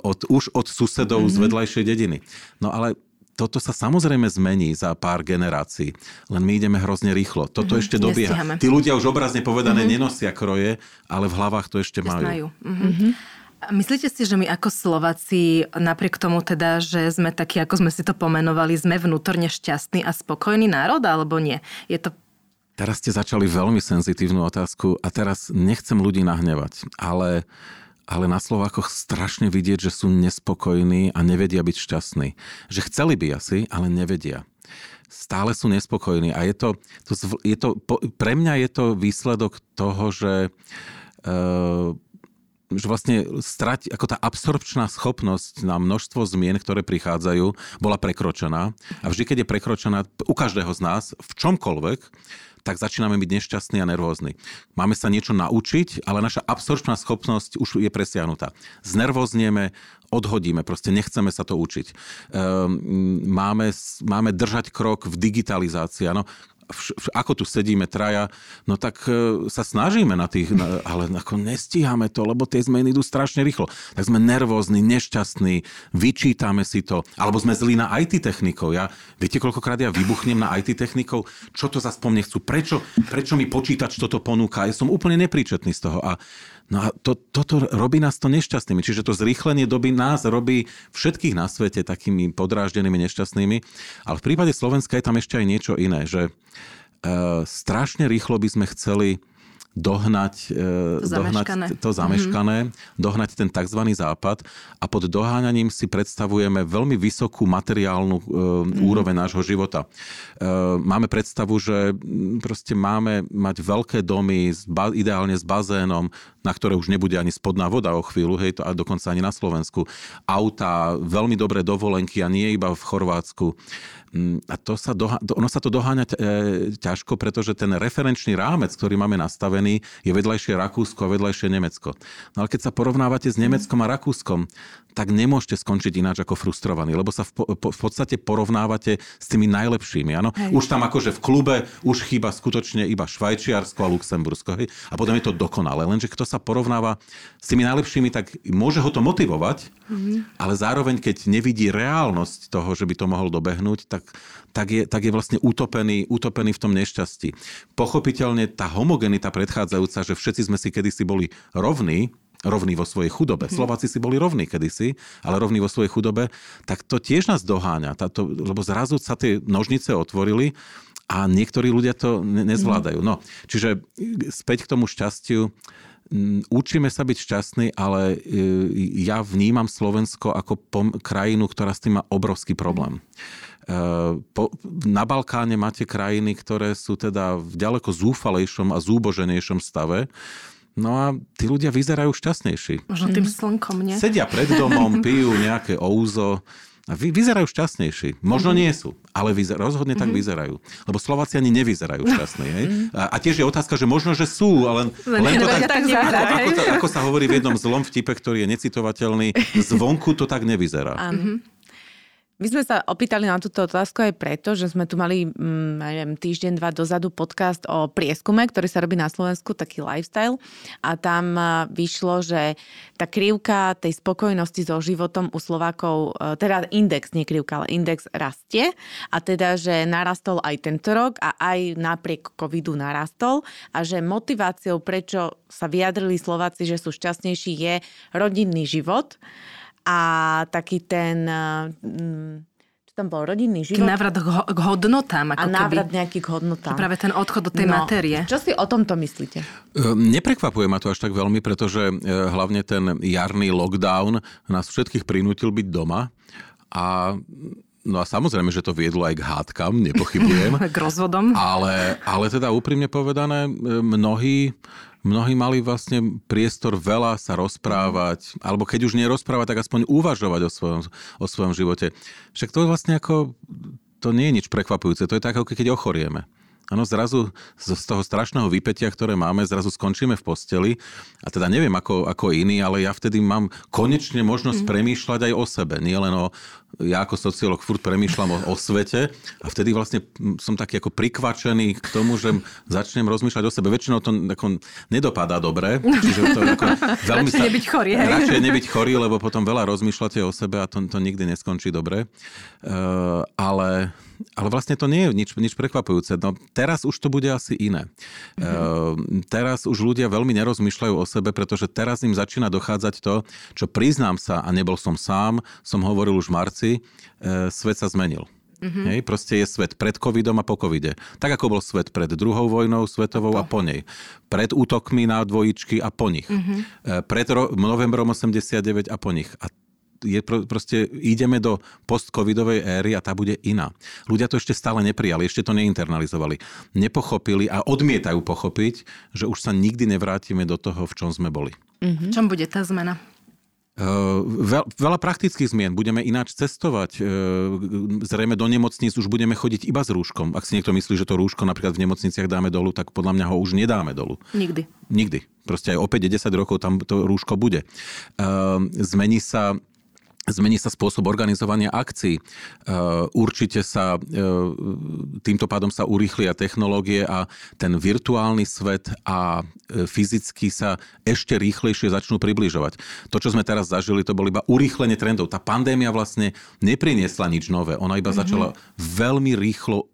[SPEAKER 3] od, už od susedov mm-hmm. z mhm. vedľajšej dediny. No ale toto sa samozrejme zmení za pár generácií, len my ideme hrozne rýchlo. Toto mm-hmm, ešte dobieha. Nestíhame. Tí ľudia už obrazne povedané mm-hmm. nenosia kroje, ale v hlavách to ešte majú. majú. Mm-hmm.
[SPEAKER 1] Myslíte si, že my ako Slováci, napriek tomu teda, že sme takí, ako sme si to pomenovali, sme vnútorne šťastný a spokojný národ, alebo nie? Je to
[SPEAKER 3] Teraz ste začali veľmi senzitívnu otázku a teraz nechcem ľudí nahnevať, ale, ale na Slovákoch strašne vidieť, že sú nespokojní a nevedia byť šťastní. Že chceli by asi, ale nevedia. Stále sú nespokojní a je to, to, je to pre mňa je to výsledok toho, že uh, že vlastne strať, ako tá absorpčná schopnosť na množstvo zmien, ktoré prichádzajú, bola prekročená. A vždy, keď je prekročená u každého z nás, v čomkoľvek, tak začíname byť nešťastní a nervózni. Máme sa niečo naučiť, ale naša absorpčná schopnosť už je presiahnutá. Znervoznieme, odhodíme, proste nechceme sa to učiť. Ehm, máme, máme držať krok v digitalizácii. Ano, ako tu sedíme traja, no tak e, sa snažíme na tých, ale ako nestíhame to, lebo tie zmeny idú strašne rýchlo. Tak sme nervózni, nešťastní, vyčítame si to, alebo sme zlí na IT technikov. Ja, viete, koľkokrát ja vybuchnem na IT technikov, čo to zase po mne chcú, prečo, prečo mi počítač toto ponúka, ja som úplne nepríčetný z toho. A No a to, toto robí nás to nešťastnými. Čiže to zrýchlenie doby nás robí všetkých na svete takými podráždenými, nešťastnými. Ale v prípade Slovenska je tam ešte aj niečo iné, že e, strašne rýchlo by sme chceli dohnať
[SPEAKER 1] to
[SPEAKER 3] dohnať
[SPEAKER 1] zameškané,
[SPEAKER 3] to zameškané mm-hmm. dohnať ten tzv. západ a pod doháňaním si predstavujeme veľmi vysokú materiálnu mm-hmm. úroveň nášho života. E, máme predstavu, že proste máme mať veľké domy, ideálne s bazénom, na ktoré už nebude ani spodná voda o chvíľu, hej, to, a dokonca ani na Slovensku. Auta, veľmi dobré dovolenky a nie iba v Chorvátsku. Mm, a to sa dohá, ono sa to doháňa e, ťažko, pretože ten referenčný rámec, ktorý máme nastavený, je vedľajšie Rakúsko a vedľajšie Nemecko. No ale keď sa porovnávate s Nemeckom a Rakúskom, tak nemôžete skončiť ináč ako frustrovaní, lebo sa v, po, v podstate porovnávate s tými najlepšími. Áno? Už tam akože v klube už chýba skutočne iba Švajčiarsko a Luxembursko. Hej? A potom je to dokonalé. Lenže kto sa porovnáva s tými najlepšími, tak môže ho to motivovať, mm-hmm. ale zároveň, keď nevidí reálnosť toho, že by to mohol dobehnúť, tak, tak, je, tak je vlastne utopený, utopený v tom nešťastí. Pochopiteľne tá homogenita predchádzajúca, že všetci sme si kedysi boli rovní, rovní vo svojej chudobe. Hmm. Slováci si boli rovní kedysi, ale rovní vo svojej chudobe, tak to tiež nás doháňa, táto, lebo zrazu sa tie nožnice otvorili a niektorí ľudia to nezvládajú. No, čiže späť k tomu šťastiu, učíme sa byť šťastní, ale e, ja vnímam Slovensko ako pom- krajinu, ktorá s tým má obrovský problém. E, po, na Balkáne máte krajiny, ktoré sú teda v ďaleko zúfalejšom a zúboženejšom stave, No a tí ľudia vyzerajú šťastnejší.
[SPEAKER 1] Možno tým slnkom, nie?
[SPEAKER 3] Sedia pred domom, pijú nejaké ouzo vy, vyzerajú šťastnejší. Možno mm-hmm. nie sú, ale vyzer, rozhodne mm-hmm. tak mhm. vyzerajú. Lebo Slováci ani nevyzerajú šťastní. Hej? Mhm. A, a tiež je otázka, že možno, že sú, ale len, len to tak, tak ako, ako, to, ako sa hovorí v jednom zlom vtipe, ktorý je necitovateľný, zvonku to tak nevyzerá.
[SPEAKER 2] Mm-hmm. My sme sa opýtali na túto otázku aj preto, že sme tu mali mm, neviem, týždeň, dva dozadu podcast o prieskume, ktorý sa robí na Slovensku, taký lifestyle. A tam vyšlo, že tá krivka tej spokojnosti so životom u Slovákov, e, teda index, nie krivka, ale index rastie. A teda, že narastol aj tento rok a aj napriek covidu narastol. A že motiváciou, prečo sa vyjadrili Slováci, že sú šťastnejší, je rodinný život a taký ten mm, čo tam bol, rodinný život.
[SPEAKER 1] Návrat k hodnotám.
[SPEAKER 2] Ako a návrat keby. nejaký k hodnotám.
[SPEAKER 1] Práve ten odchod do tej no, matérie.
[SPEAKER 2] Čo si o tomto myslíte?
[SPEAKER 3] Ehm, neprekvapuje ma to až tak veľmi, pretože e, hlavne ten jarný lockdown nás všetkých prinútil byť doma. A No a samozrejme, že to viedlo aj k hádkam, nepochybujem.
[SPEAKER 1] k rozvodom.
[SPEAKER 3] Ale, ale teda úprimne povedané, e, mnohí mnohí mali vlastne priestor veľa sa rozprávať, alebo keď už nie rozprávať, tak aspoň uvažovať o svojom, o svojom živote. Však to je vlastne ako, to nie je nič prekvapujúce, to je tak, ako keď ochorieme. Áno, zrazu z toho strašného vypetia, ktoré máme, zrazu skončíme v posteli. A teda neviem ako, ako iný, ale ja vtedy mám konečne možnosť mm. premýšľať aj o sebe. Nie len o, ja ako sociolog furt premýšľam o, o svete a vtedy vlastne som taký ako prikvačený k tomu, že začnem rozmýšľať o sebe. Väčšinou to ako nedopadá dobre. Čiže to ako
[SPEAKER 1] veľmi radšej sa, nebyť chorý. Hej?
[SPEAKER 3] Radšej nebyť chorý, lebo potom veľa rozmýšľate o sebe a to, to nikdy neskončí dobre. Uh, ale ale vlastne to nie je nič, nič prekvapujúce. No, teraz už to bude asi iné. Mm-hmm. Teraz už ľudia veľmi nerozmýšľajú o sebe, pretože teraz im začína dochádzať to, čo priznám sa, a nebol som sám, som hovoril už v marci, uh, svet sa zmenil. Mm-hmm. Hej, proste je svet pred covidom a po covide. Tak ako bol svet pred druhou vojnou svetovou a po nej. Pred útokmi na dvojičky a po nich. Mm-hmm. Pred ro- novembrom 89 a po nich. A je proste, ideme do post-covidovej éry a tá bude iná. Ľudia to ešte stále neprijali, ešte to neinternalizovali. Nepochopili a odmietajú pochopiť, že už sa nikdy nevrátime do toho, v čom sme boli.
[SPEAKER 1] Mm-hmm. Čom bude tá zmena?
[SPEAKER 3] Uh, veľa praktických zmien. Budeme ináč cestovať. Uh, zrejme do nemocníc už budeme chodiť iba s rúškom. Ak si niekto myslí, že to rúško napríklad v nemocniciach dáme dolu, tak podľa mňa ho už nedáme dolu.
[SPEAKER 1] Nikdy.
[SPEAKER 3] Nikdy. Proste aj o 5-10 rokov tam to rúško bude. Uh, zmení sa Zmení sa spôsob organizovania akcií. E, určite sa e, týmto pádom sa urýchlia technológie a ten virtuálny svet a e, fyzicky sa ešte rýchlejšie začnú približovať. To, čo sme teraz zažili, to bolo iba urýchlenie trendov. Tá pandémia vlastne nepriniesla nič nové. Ona iba mm-hmm. začala veľmi rýchlo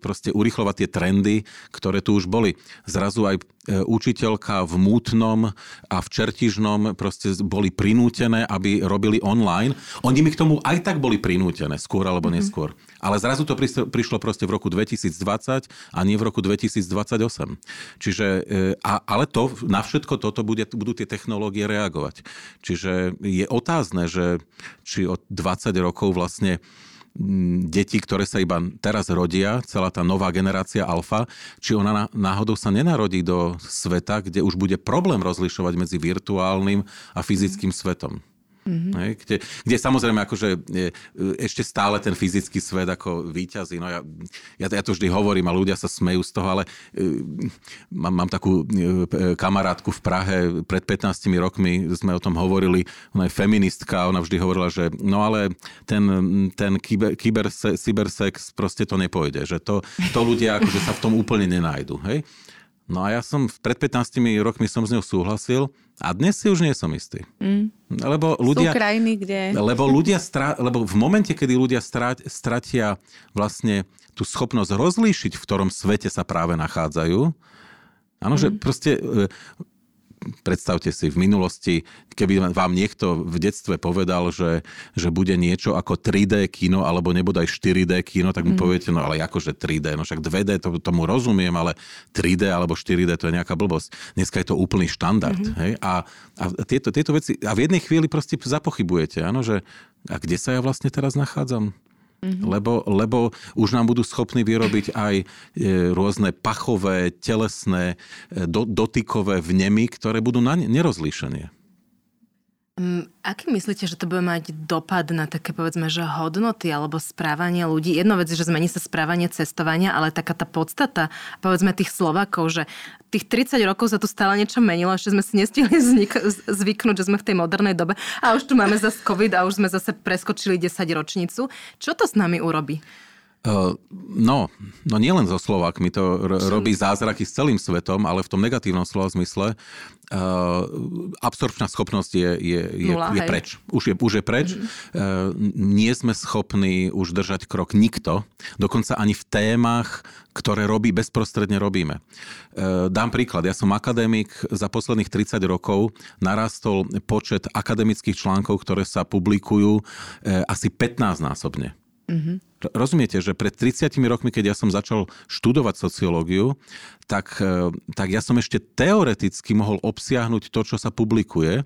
[SPEAKER 3] proste urychlovať tie trendy, ktoré tu už boli. Zrazu aj učiteľka v Mútnom a v Čertižnom proste boli prinútené, aby robili online. Oni mi k tomu aj tak boli prinútené, skôr alebo mm-hmm. neskôr. Ale zrazu to prišlo proste v roku 2020 a nie v roku 2028. Čiže, a, ale to, na všetko toto bude, budú tie technológie reagovať. Čiže je otázne, že či od 20 rokov vlastne deti, ktoré sa iba teraz rodia, celá tá nová generácia alfa, či ona náhodou sa nenarodí do sveta, kde už bude problém rozlišovať medzi virtuálnym a fyzickým svetom. Mm-hmm. Hej, kde, kde samozrejme akože je, ešte stále ten fyzický svet ako výťazí. No ja, ja, ja to vždy hovorím a ľudia sa smejú z toho, ale uh, mám, mám takú uh, kamarátku v Prahe, pred 15 rokmi sme o tom hovorili, ona je feministka, ona vždy hovorila, že no ale ten, ten kyber, kyber, cybersex proste to nepôjde, že to, to ľudia akože sa v tom úplne nenájdu. Hej? No a ja som pred 15 rokmi som s ňou súhlasil a dnes si už nie som istý. Mm. Lebo ľudia...
[SPEAKER 2] Sú krajiny, kde...
[SPEAKER 3] Lebo, ľudia strá, lebo v momente, kedy ľudia stratia vlastne tú schopnosť rozlíšiť, v ktorom svete sa práve nachádzajú, áno, mm. že proste e, predstavte si, v minulosti, keby vám niekto v detstve povedal, že, že bude niečo ako 3D kino alebo nebodaj 4D kino, tak mu mm. poviete, no ale akože 3D, no však 2D to, tomu rozumiem, ale 3D alebo 4D to je nejaká blbosť. Dneska je to úplný štandard. Mm-hmm. Hej? A, a tieto, tieto veci, a v jednej chvíli proste zapochybujete, áno, že a kde sa ja vlastne teraz nachádzam? Mm-hmm. Lebo, lebo už nám budú schopní vyrobiť aj e, rôzne pachové, telesné, e, do, dotykové vnemy, ktoré budú na nerozlíšenie.
[SPEAKER 1] Um, aký myslíte, že to bude mať dopad na také povedzme, že hodnoty alebo správanie ľudí? Jedno vec je, že zmení sa správanie cestovania, ale taká tá podstata, povedzme tých Slovakov, že tých 30 rokov sa tu stále niečo menilo, ešte sme si nestihli vznik- zvyknúť, že sme v tej modernej dobe a už tu máme zase COVID a už sme zase preskočili 10 ročnicu. Čo to s nami urobí?
[SPEAKER 3] Uh, no, no nielen so Slovákmi, to r- robí zázraky s celým svetom, ale v tom negatívnom slova zmysle uh, absorpčná schopnosť je, je, je, Nula, je preč. Už je, už je preč. Mm-hmm. Uh, nie sme schopní už držať krok nikto, dokonca ani v témach, ktoré robí, bezprostredne robíme. Uh, dám príklad. Ja som akadémik, za posledných 30 rokov narastol počet akademických článkov, ktoré sa publikujú uh, asi 15 násobne. Mm-hmm. Rozumiete, že pred 30 rokmi, keď ja som začal študovať sociológiu, tak, e, tak ja som ešte teoreticky mohol obsiahnuť to, čo sa publikuje.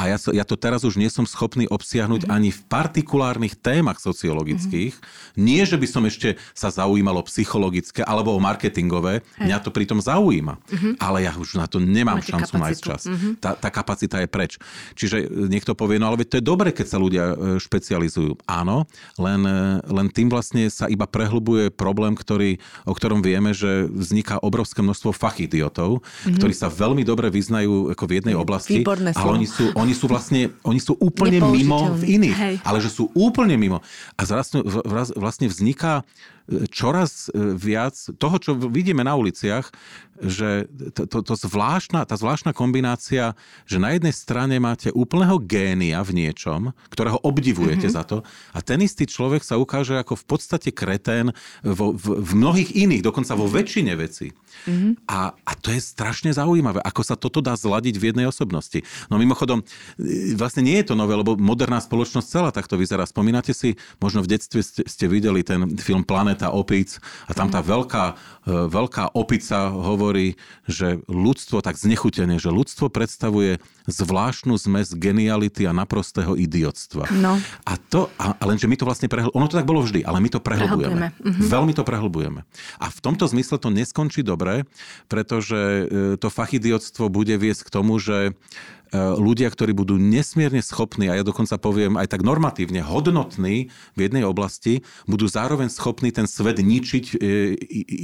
[SPEAKER 3] A ja, ja to teraz už nie som schopný obsiahnuť mm-hmm. ani v partikulárnych témach sociologických. Mm-hmm. Nie, že by som ešte sa zaujímal o psychologické alebo o marketingové. Hej. Mňa to pritom zaujíma. Mm-hmm. Ale ja už na to nemám Máte šancu kapacitu. nájsť čas. Mm-hmm. Tá, tá kapacita je preč. Čiže e, niekto povie, no ale to je dobre, keď sa ľudia e, špecializujú. Áno, len, e, len tým vlastne sa iba prehlbuje problém, ktorý, o ktorom vieme, že vzniká obrovské množstvo fachidiotov, mm-hmm. ktorí sa veľmi dobre vyznajú ako v jednej oblasti,
[SPEAKER 2] Výborné
[SPEAKER 3] ale oni sú, oni sú vlastne, oni sú úplne mimo v iných, Hej. ale že sú úplne mimo. A vlastne, vlastne vzniká čoraz e, viac toho, čo vidíme na uliciach, že to, to, to zvláštna, tá zvláštna kombinácia, že na jednej strane máte úplného génia v niečom, ktorého obdivujete mm-hmm. za to a ten istý človek sa ukáže ako v podstate kretén vo, v, v mnohých iných, dokonca vo väčšine vecí. Mm-hmm. A, a to je strašne zaujímavé, ako sa toto dá zladiť v jednej osobnosti. No mimochodom, e, vlastne nie je to nové, lebo moderná spoločnosť celá takto vyzerá. Spomínate si, možno v detstve ste, ste videli ten film Planeta opic a tam tá veľká, e, veľká opica hovorí, že ľudstvo, tak znechutenie, že ľudstvo predstavuje zvláštnu zmes geniality a naprostého idiotstva.
[SPEAKER 2] No.
[SPEAKER 3] A to, a, a lenže my to vlastne prehlbujeme. Ono to tak bolo vždy, ale my to prehlbujeme. Mhm. Veľmi to prehlbujeme. A v tomto zmysle to neskončí dobre, pretože e, to fachidiotstvo bude viesť k tomu, že ľudia, ktorí budú nesmierne schopní, a ja dokonca poviem aj tak normatívne, hodnotní v jednej oblasti, budú zároveň schopní ten svet ničiť e,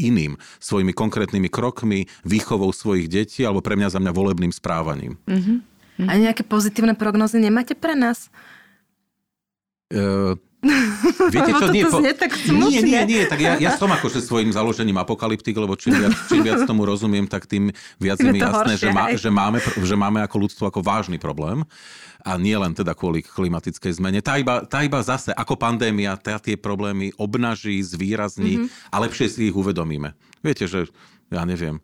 [SPEAKER 3] iným svojimi konkrétnymi krokmi, výchovou svojich detí alebo pre mňa za mňa volebným správaním.
[SPEAKER 1] Mm-hmm. A nejaké pozitívne prognozy nemáte pre nás?
[SPEAKER 3] Uh,
[SPEAKER 1] Viete čo, nie, po... tak
[SPEAKER 3] nie, nie, nie, tak ja, ja som akože svojim založením apokalyptik, lebo čím viac, čím viac tomu rozumiem, tak tým viac je mi jasné, horšie, že, má, že, máme, že máme ako ľudstvo ako vážny problém a nie len teda kvôli klimatickej zmene. Tá iba, tá iba zase, ako pandémia, tá tie problémy obnaží, zvýrazní mm-hmm. a lepšie si ich uvedomíme. Viete, že ja neviem,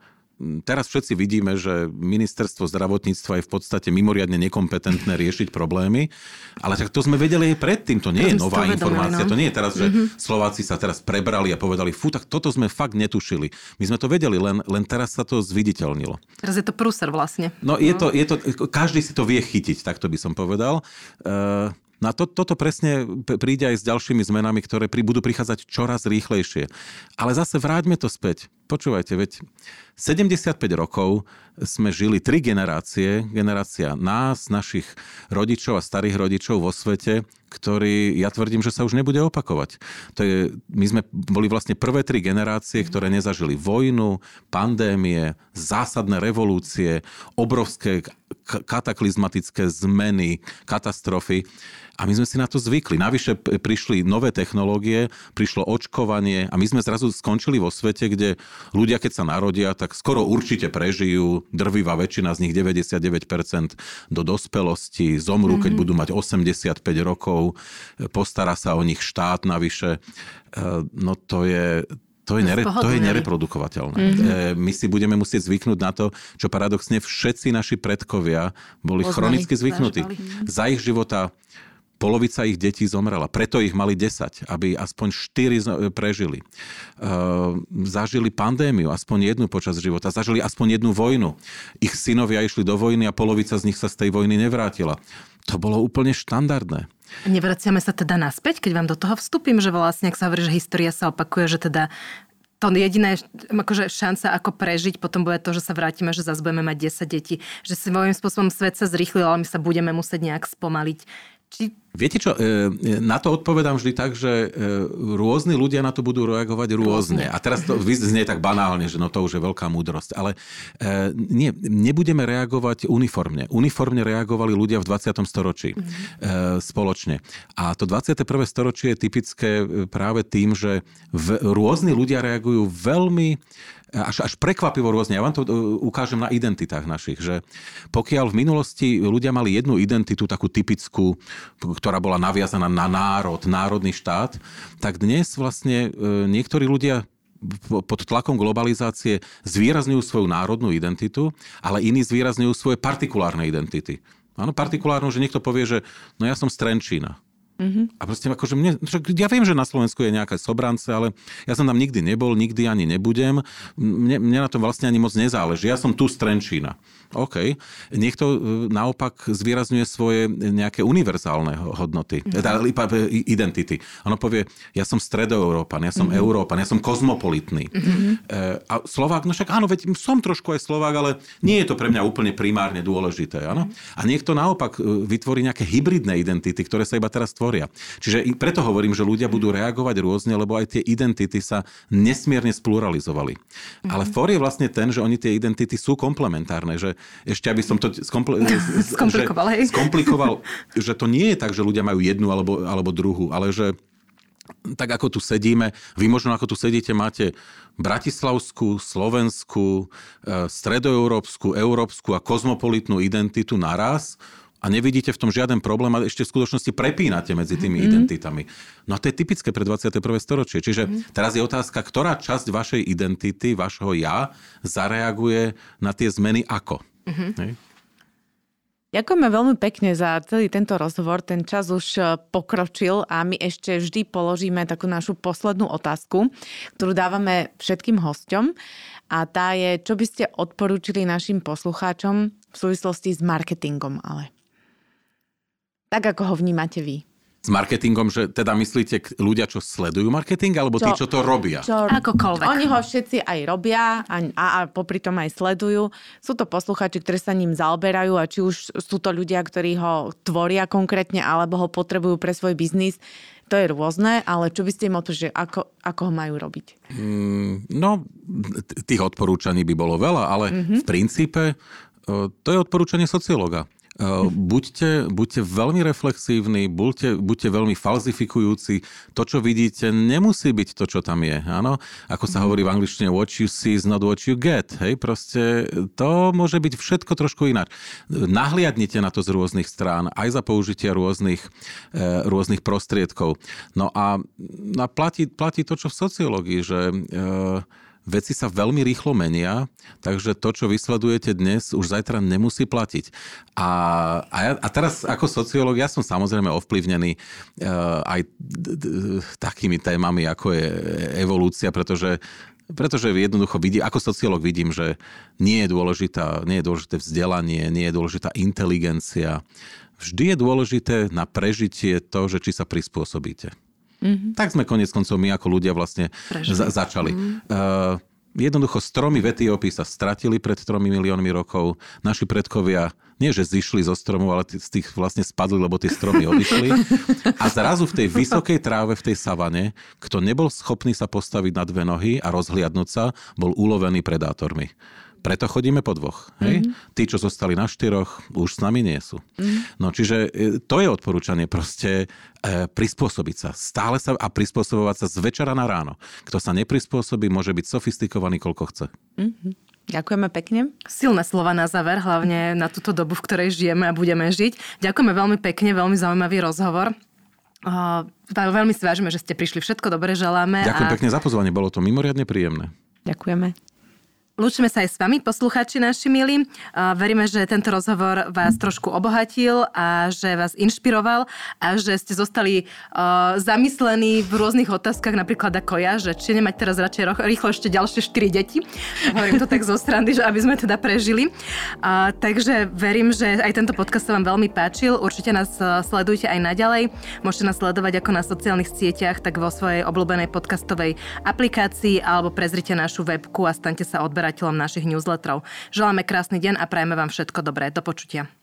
[SPEAKER 3] teraz všetci vidíme, že ministerstvo zdravotníctva je v podstate mimoriadne nekompetentné riešiť problémy, ale tak to sme vedeli aj predtým, to nie je nová informácia, no. to nie je teraz, že mm-hmm. Slováci sa teraz prebrali a povedali, fú, tak toto sme fakt netušili. My sme to vedeli, len, len teraz sa to zviditeľnilo.
[SPEAKER 1] Teraz je to prúser vlastne.
[SPEAKER 3] No, je to, je to, každý si to vie chytiť, tak to by som povedal. Uh, No a to, toto presne príde aj s ďalšími zmenami, ktoré pri, budú prichádzať čoraz rýchlejšie. Ale zase vráťme to späť. Počúvajte, veď 75 rokov sme žili tri generácie, generácia nás, našich rodičov a starých rodičov vo svete, ktorý, ja tvrdím, že sa už nebude opakovať. To je, my sme boli vlastne prvé tri generácie, ktoré nezažili vojnu, pandémie, zásadné revolúcie, obrovské kataklizmatické zmeny, katastrofy. A my sme si na to zvykli. Navyše prišli nové technológie, prišlo očkovanie a my sme zrazu skončili vo svete, kde ľudia, keď sa narodia, tak skoro určite prežijú, drvivá väčšina z nich, 99% do dospelosti, zomrú, keď mhm. budú mať 85 rokov, postará sa o nich štát navyše. E, no to je, to je, nere, to je nereprodukovateľné. Mm-hmm. My si budeme musieť zvyknúť na to, čo paradoxne všetci naši predkovia boli Poznali, chronicky zvyknutí. Za ich života polovica ich detí zomrela. Preto ich mali 10, aby aspoň 4 prežili. Uh, zažili pandémiu, aspoň jednu počas života. Zažili aspoň jednu vojnu. Ich synovia išli do vojny a polovica z nich sa z tej vojny nevrátila. To bolo úplne štandardné.
[SPEAKER 1] Nevraciame sa teda naspäť, keď vám do toho vstúpim, že vlastne, ak sa hovorí, že história sa opakuje, že teda to jediné akože šanca, ako prežiť, potom bude to, že sa vrátime, že zase budeme mať 10 detí. Že svojím spôsobom svet sa zrýchlil, ale my sa budeme musieť nejak spomaliť. Či
[SPEAKER 3] Viete čo, e, na to odpovedám vždy tak, že e, rôzni ľudia na to budú reagovať rôzne. A teraz to znie tak banálne, že no to už je veľká múdrosť. Ale e, nie, nebudeme reagovať uniformne. Uniformne reagovali ľudia v 20. storočí mm-hmm. spoločne. A to 21. storočie je typické práve tým, že v, rôzni ľudia reagujú veľmi až, až prekvapivo rôzne. Ja vám to ukážem na identitách našich, že pokiaľ v minulosti ľudia mali jednu identitu, takú typickú, ktorá bola naviazaná na národ, národný štát, tak dnes vlastne e, niektorí ľudia pod tlakom globalizácie zvýrazňujú svoju národnú identitu, ale iní zvýrazňujú svoje partikulárne identity. Áno, partikulárnu, že niekto povie, že no ja som z Trenčína. Mm-hmm. A proste akože mne, ja viem, že na Slovensku je nejaké sobrance, ale ja som tam nikdy nebol, nikdy ani nebudem. Mne, mne na tom vlastne ani moc nezáleží. Ja som tu z Trenčína. OK. Niekto e, naopak zvýrazňuje svoje nejaké univerzálne hodnoty, mm-hmm. identity. Ono povie, ja som stredoeurópan, ja som mm-hmm. Európan, ja som kozmopolitný. Mm-hmm. A Slovák, no však áno, veď som trošku aj Slovák, ale nie je to pre mňa úplne primárne dôležité. Áno? Mm-hmm. A niekto naopak vytvorí nejaké hybridné identity, ktoré sa iba teraz tvoria tvoria. Čiže preto hovorím, že ľudia budú reagovať rôzne, lebo aj tie identity sa nesmierne spluralizovali. Mm-hmm. Ale for je vlastne ten, že oni tie identity sú komplementárne, že ešte aby som to skompl-
[SPEAKER 1] skomplikoval,
[SPEAKER 3] že, skomplikoval, že to nie je tak, že ľudia majú jednu alebo, alebo druhú, ale že tak ako tu sedíme, vy možno ako tu sedíte, máte bratislavskú, slovenskú, e, stredoeurópsku, európsku a kozmopolitnú identitu naraz a nevidíte v tom žiaden problém a ešte v skutočnosti prepínate medzi tými mm-hmm. identitami. No a to je typické pre 21. storočie. Čiže mm-hmm. teraz je otázka, ktorá časť vašej identity, vašho ja, zareaguje na tie zmeny ako. Mm-hmm.
[SPEAKER 2] Ďakujeme veľmi pekne za celý tento rozhovor. Ten čas už e, pokročil a my ešte vždy položíme takú našu poslednú otázku, ktorú dávame všetkým hosťom. A tá je, čo by ste odporúčili našim poslucháčom v súvislosti s marketingom ale? Tak, ako ho vnímate vy
[SPEAKER 3] s marketingom, že teda myslíte ľudia, čo sledujú marketing, alebo čo, tí, čo to robia? Čo,
[SPEAKER 1] Akokoľvek.
[SPEAKER 2] Oni ho všetci aj robia a, a, a popri tom aj sledujú. Sú to posluchači, ktorí sa ním zaoberajú a či už sú to ľudia, ktorí ho tvoria konkrétne, alebo ho potrebujú pre svoj biznis. To je rôzne, ale čo by ste im odporúčali, ako, ako ho majú robiť?
[SPEAKER 3] Mm, no, tých odporúčaní by bolo veľa, ale mm-hmm. v princípe to je odporúčanie sociológa buďte, buďte veľmi reflexívni, buďte, buďte veľmi falzifikujúci. To, čo vidíte, nemusí byť to, čo tam je. Áno? Ako sa hovorí v angličtine, what you see is not what you get. Hej? Proste to môže byť všetko trošku ináč. Nahliadnite na to z rôznych strán, aj za použitia rôznych, e, rôznych prostriedkov. No a, a platí, platí to, čo v sociológii, že e, veci sa veľmi rýchlo menia, takže to, čo vysledujete dnes, už zajtra nemusí platiť. A, a, ja, a teraz ako sociológ, ja som samozrejme ovplyvnený uh, aj d, d, takými témami, ako je evolúcia, pretože pretože jednoducho vidím, ako sociológ vidím, že nie je, dôležitá, nie je dôležité vzdelanie, nie je dôležitá inteligencia. Vždy je dôležité na prežitie to, že či sa prispôsobíte. Mm-hmm. Tak sme konec koncov my ako ľudia vlastne za- začali. Mm-hmm. Uh, jednoducho stromy v Etiópii sa stratili pred tromi miliónmi rokov. Naši predkovia nie, že zišli zo stromov, ale z tých vlastne spadli, lebo tie stromy odišli. A zrazu v tej vysokej tráve, v tej savane, kto nebol schopný sa postaviť na dve nohy a rozhliadnúť sa, bol ulovený predátormi. Preto chodíme po dvoch. Hej? Mm-hmm. Tí, čo zostali na štyroch, už s nami nie sú. Mm-hmm. No čiže e, to je odporúčanie proste e, prispôsobiť sa. Stále sa a prispôsobovať sa z večera na ráno. Kto sa neprispôsobí, môže byť sofistikovaný, koľko chce.
[SPEAKER 2] Mm-hmm. Ďakujeme pekne.
[SPEAKER 1] Silné slova na záver, hlavne na túto dobu, v ktorej žijeme a budeme žiť. Ďakujeme veľmi pekne, veľmi zaujímavý rozhovor. Veľmi si vážime, že ste prišli. Všetko dobre želáme.
[SPEAKER 3] Ďakujem a... pekne za pozvanie, bolo to mimoriadne príjemné.
[SPEAKER 2] Ďakujeme.
[SPEAKER 1] Lúčime sa aj s vami, poslucháči naši milí. Veríme, že tento rozhovor vás trošku obohatil a že vás inšpiroval a že ste zostali uh, zamyslení v rôznych otázkach, napríklad ako ja, že či nemať teraz radšej rýchlo ešte ďalšie 4 deti. Hovorím to tak zo strany, že aby sme teda prežili. Takže verím, že aj tento podcast sa vám veľmi páčil. Určite nás sledujte aj naďalej. Môžete nás sledovať ako na sociálnych sieťach, tak vo svojej obľúbenej podcastovej aplikácii alebo prezrite našu webku a staňte sa odber odberateľom našich newsletterov. Želáme krásny deň a prajeme vám všetko dobré. Do počutia.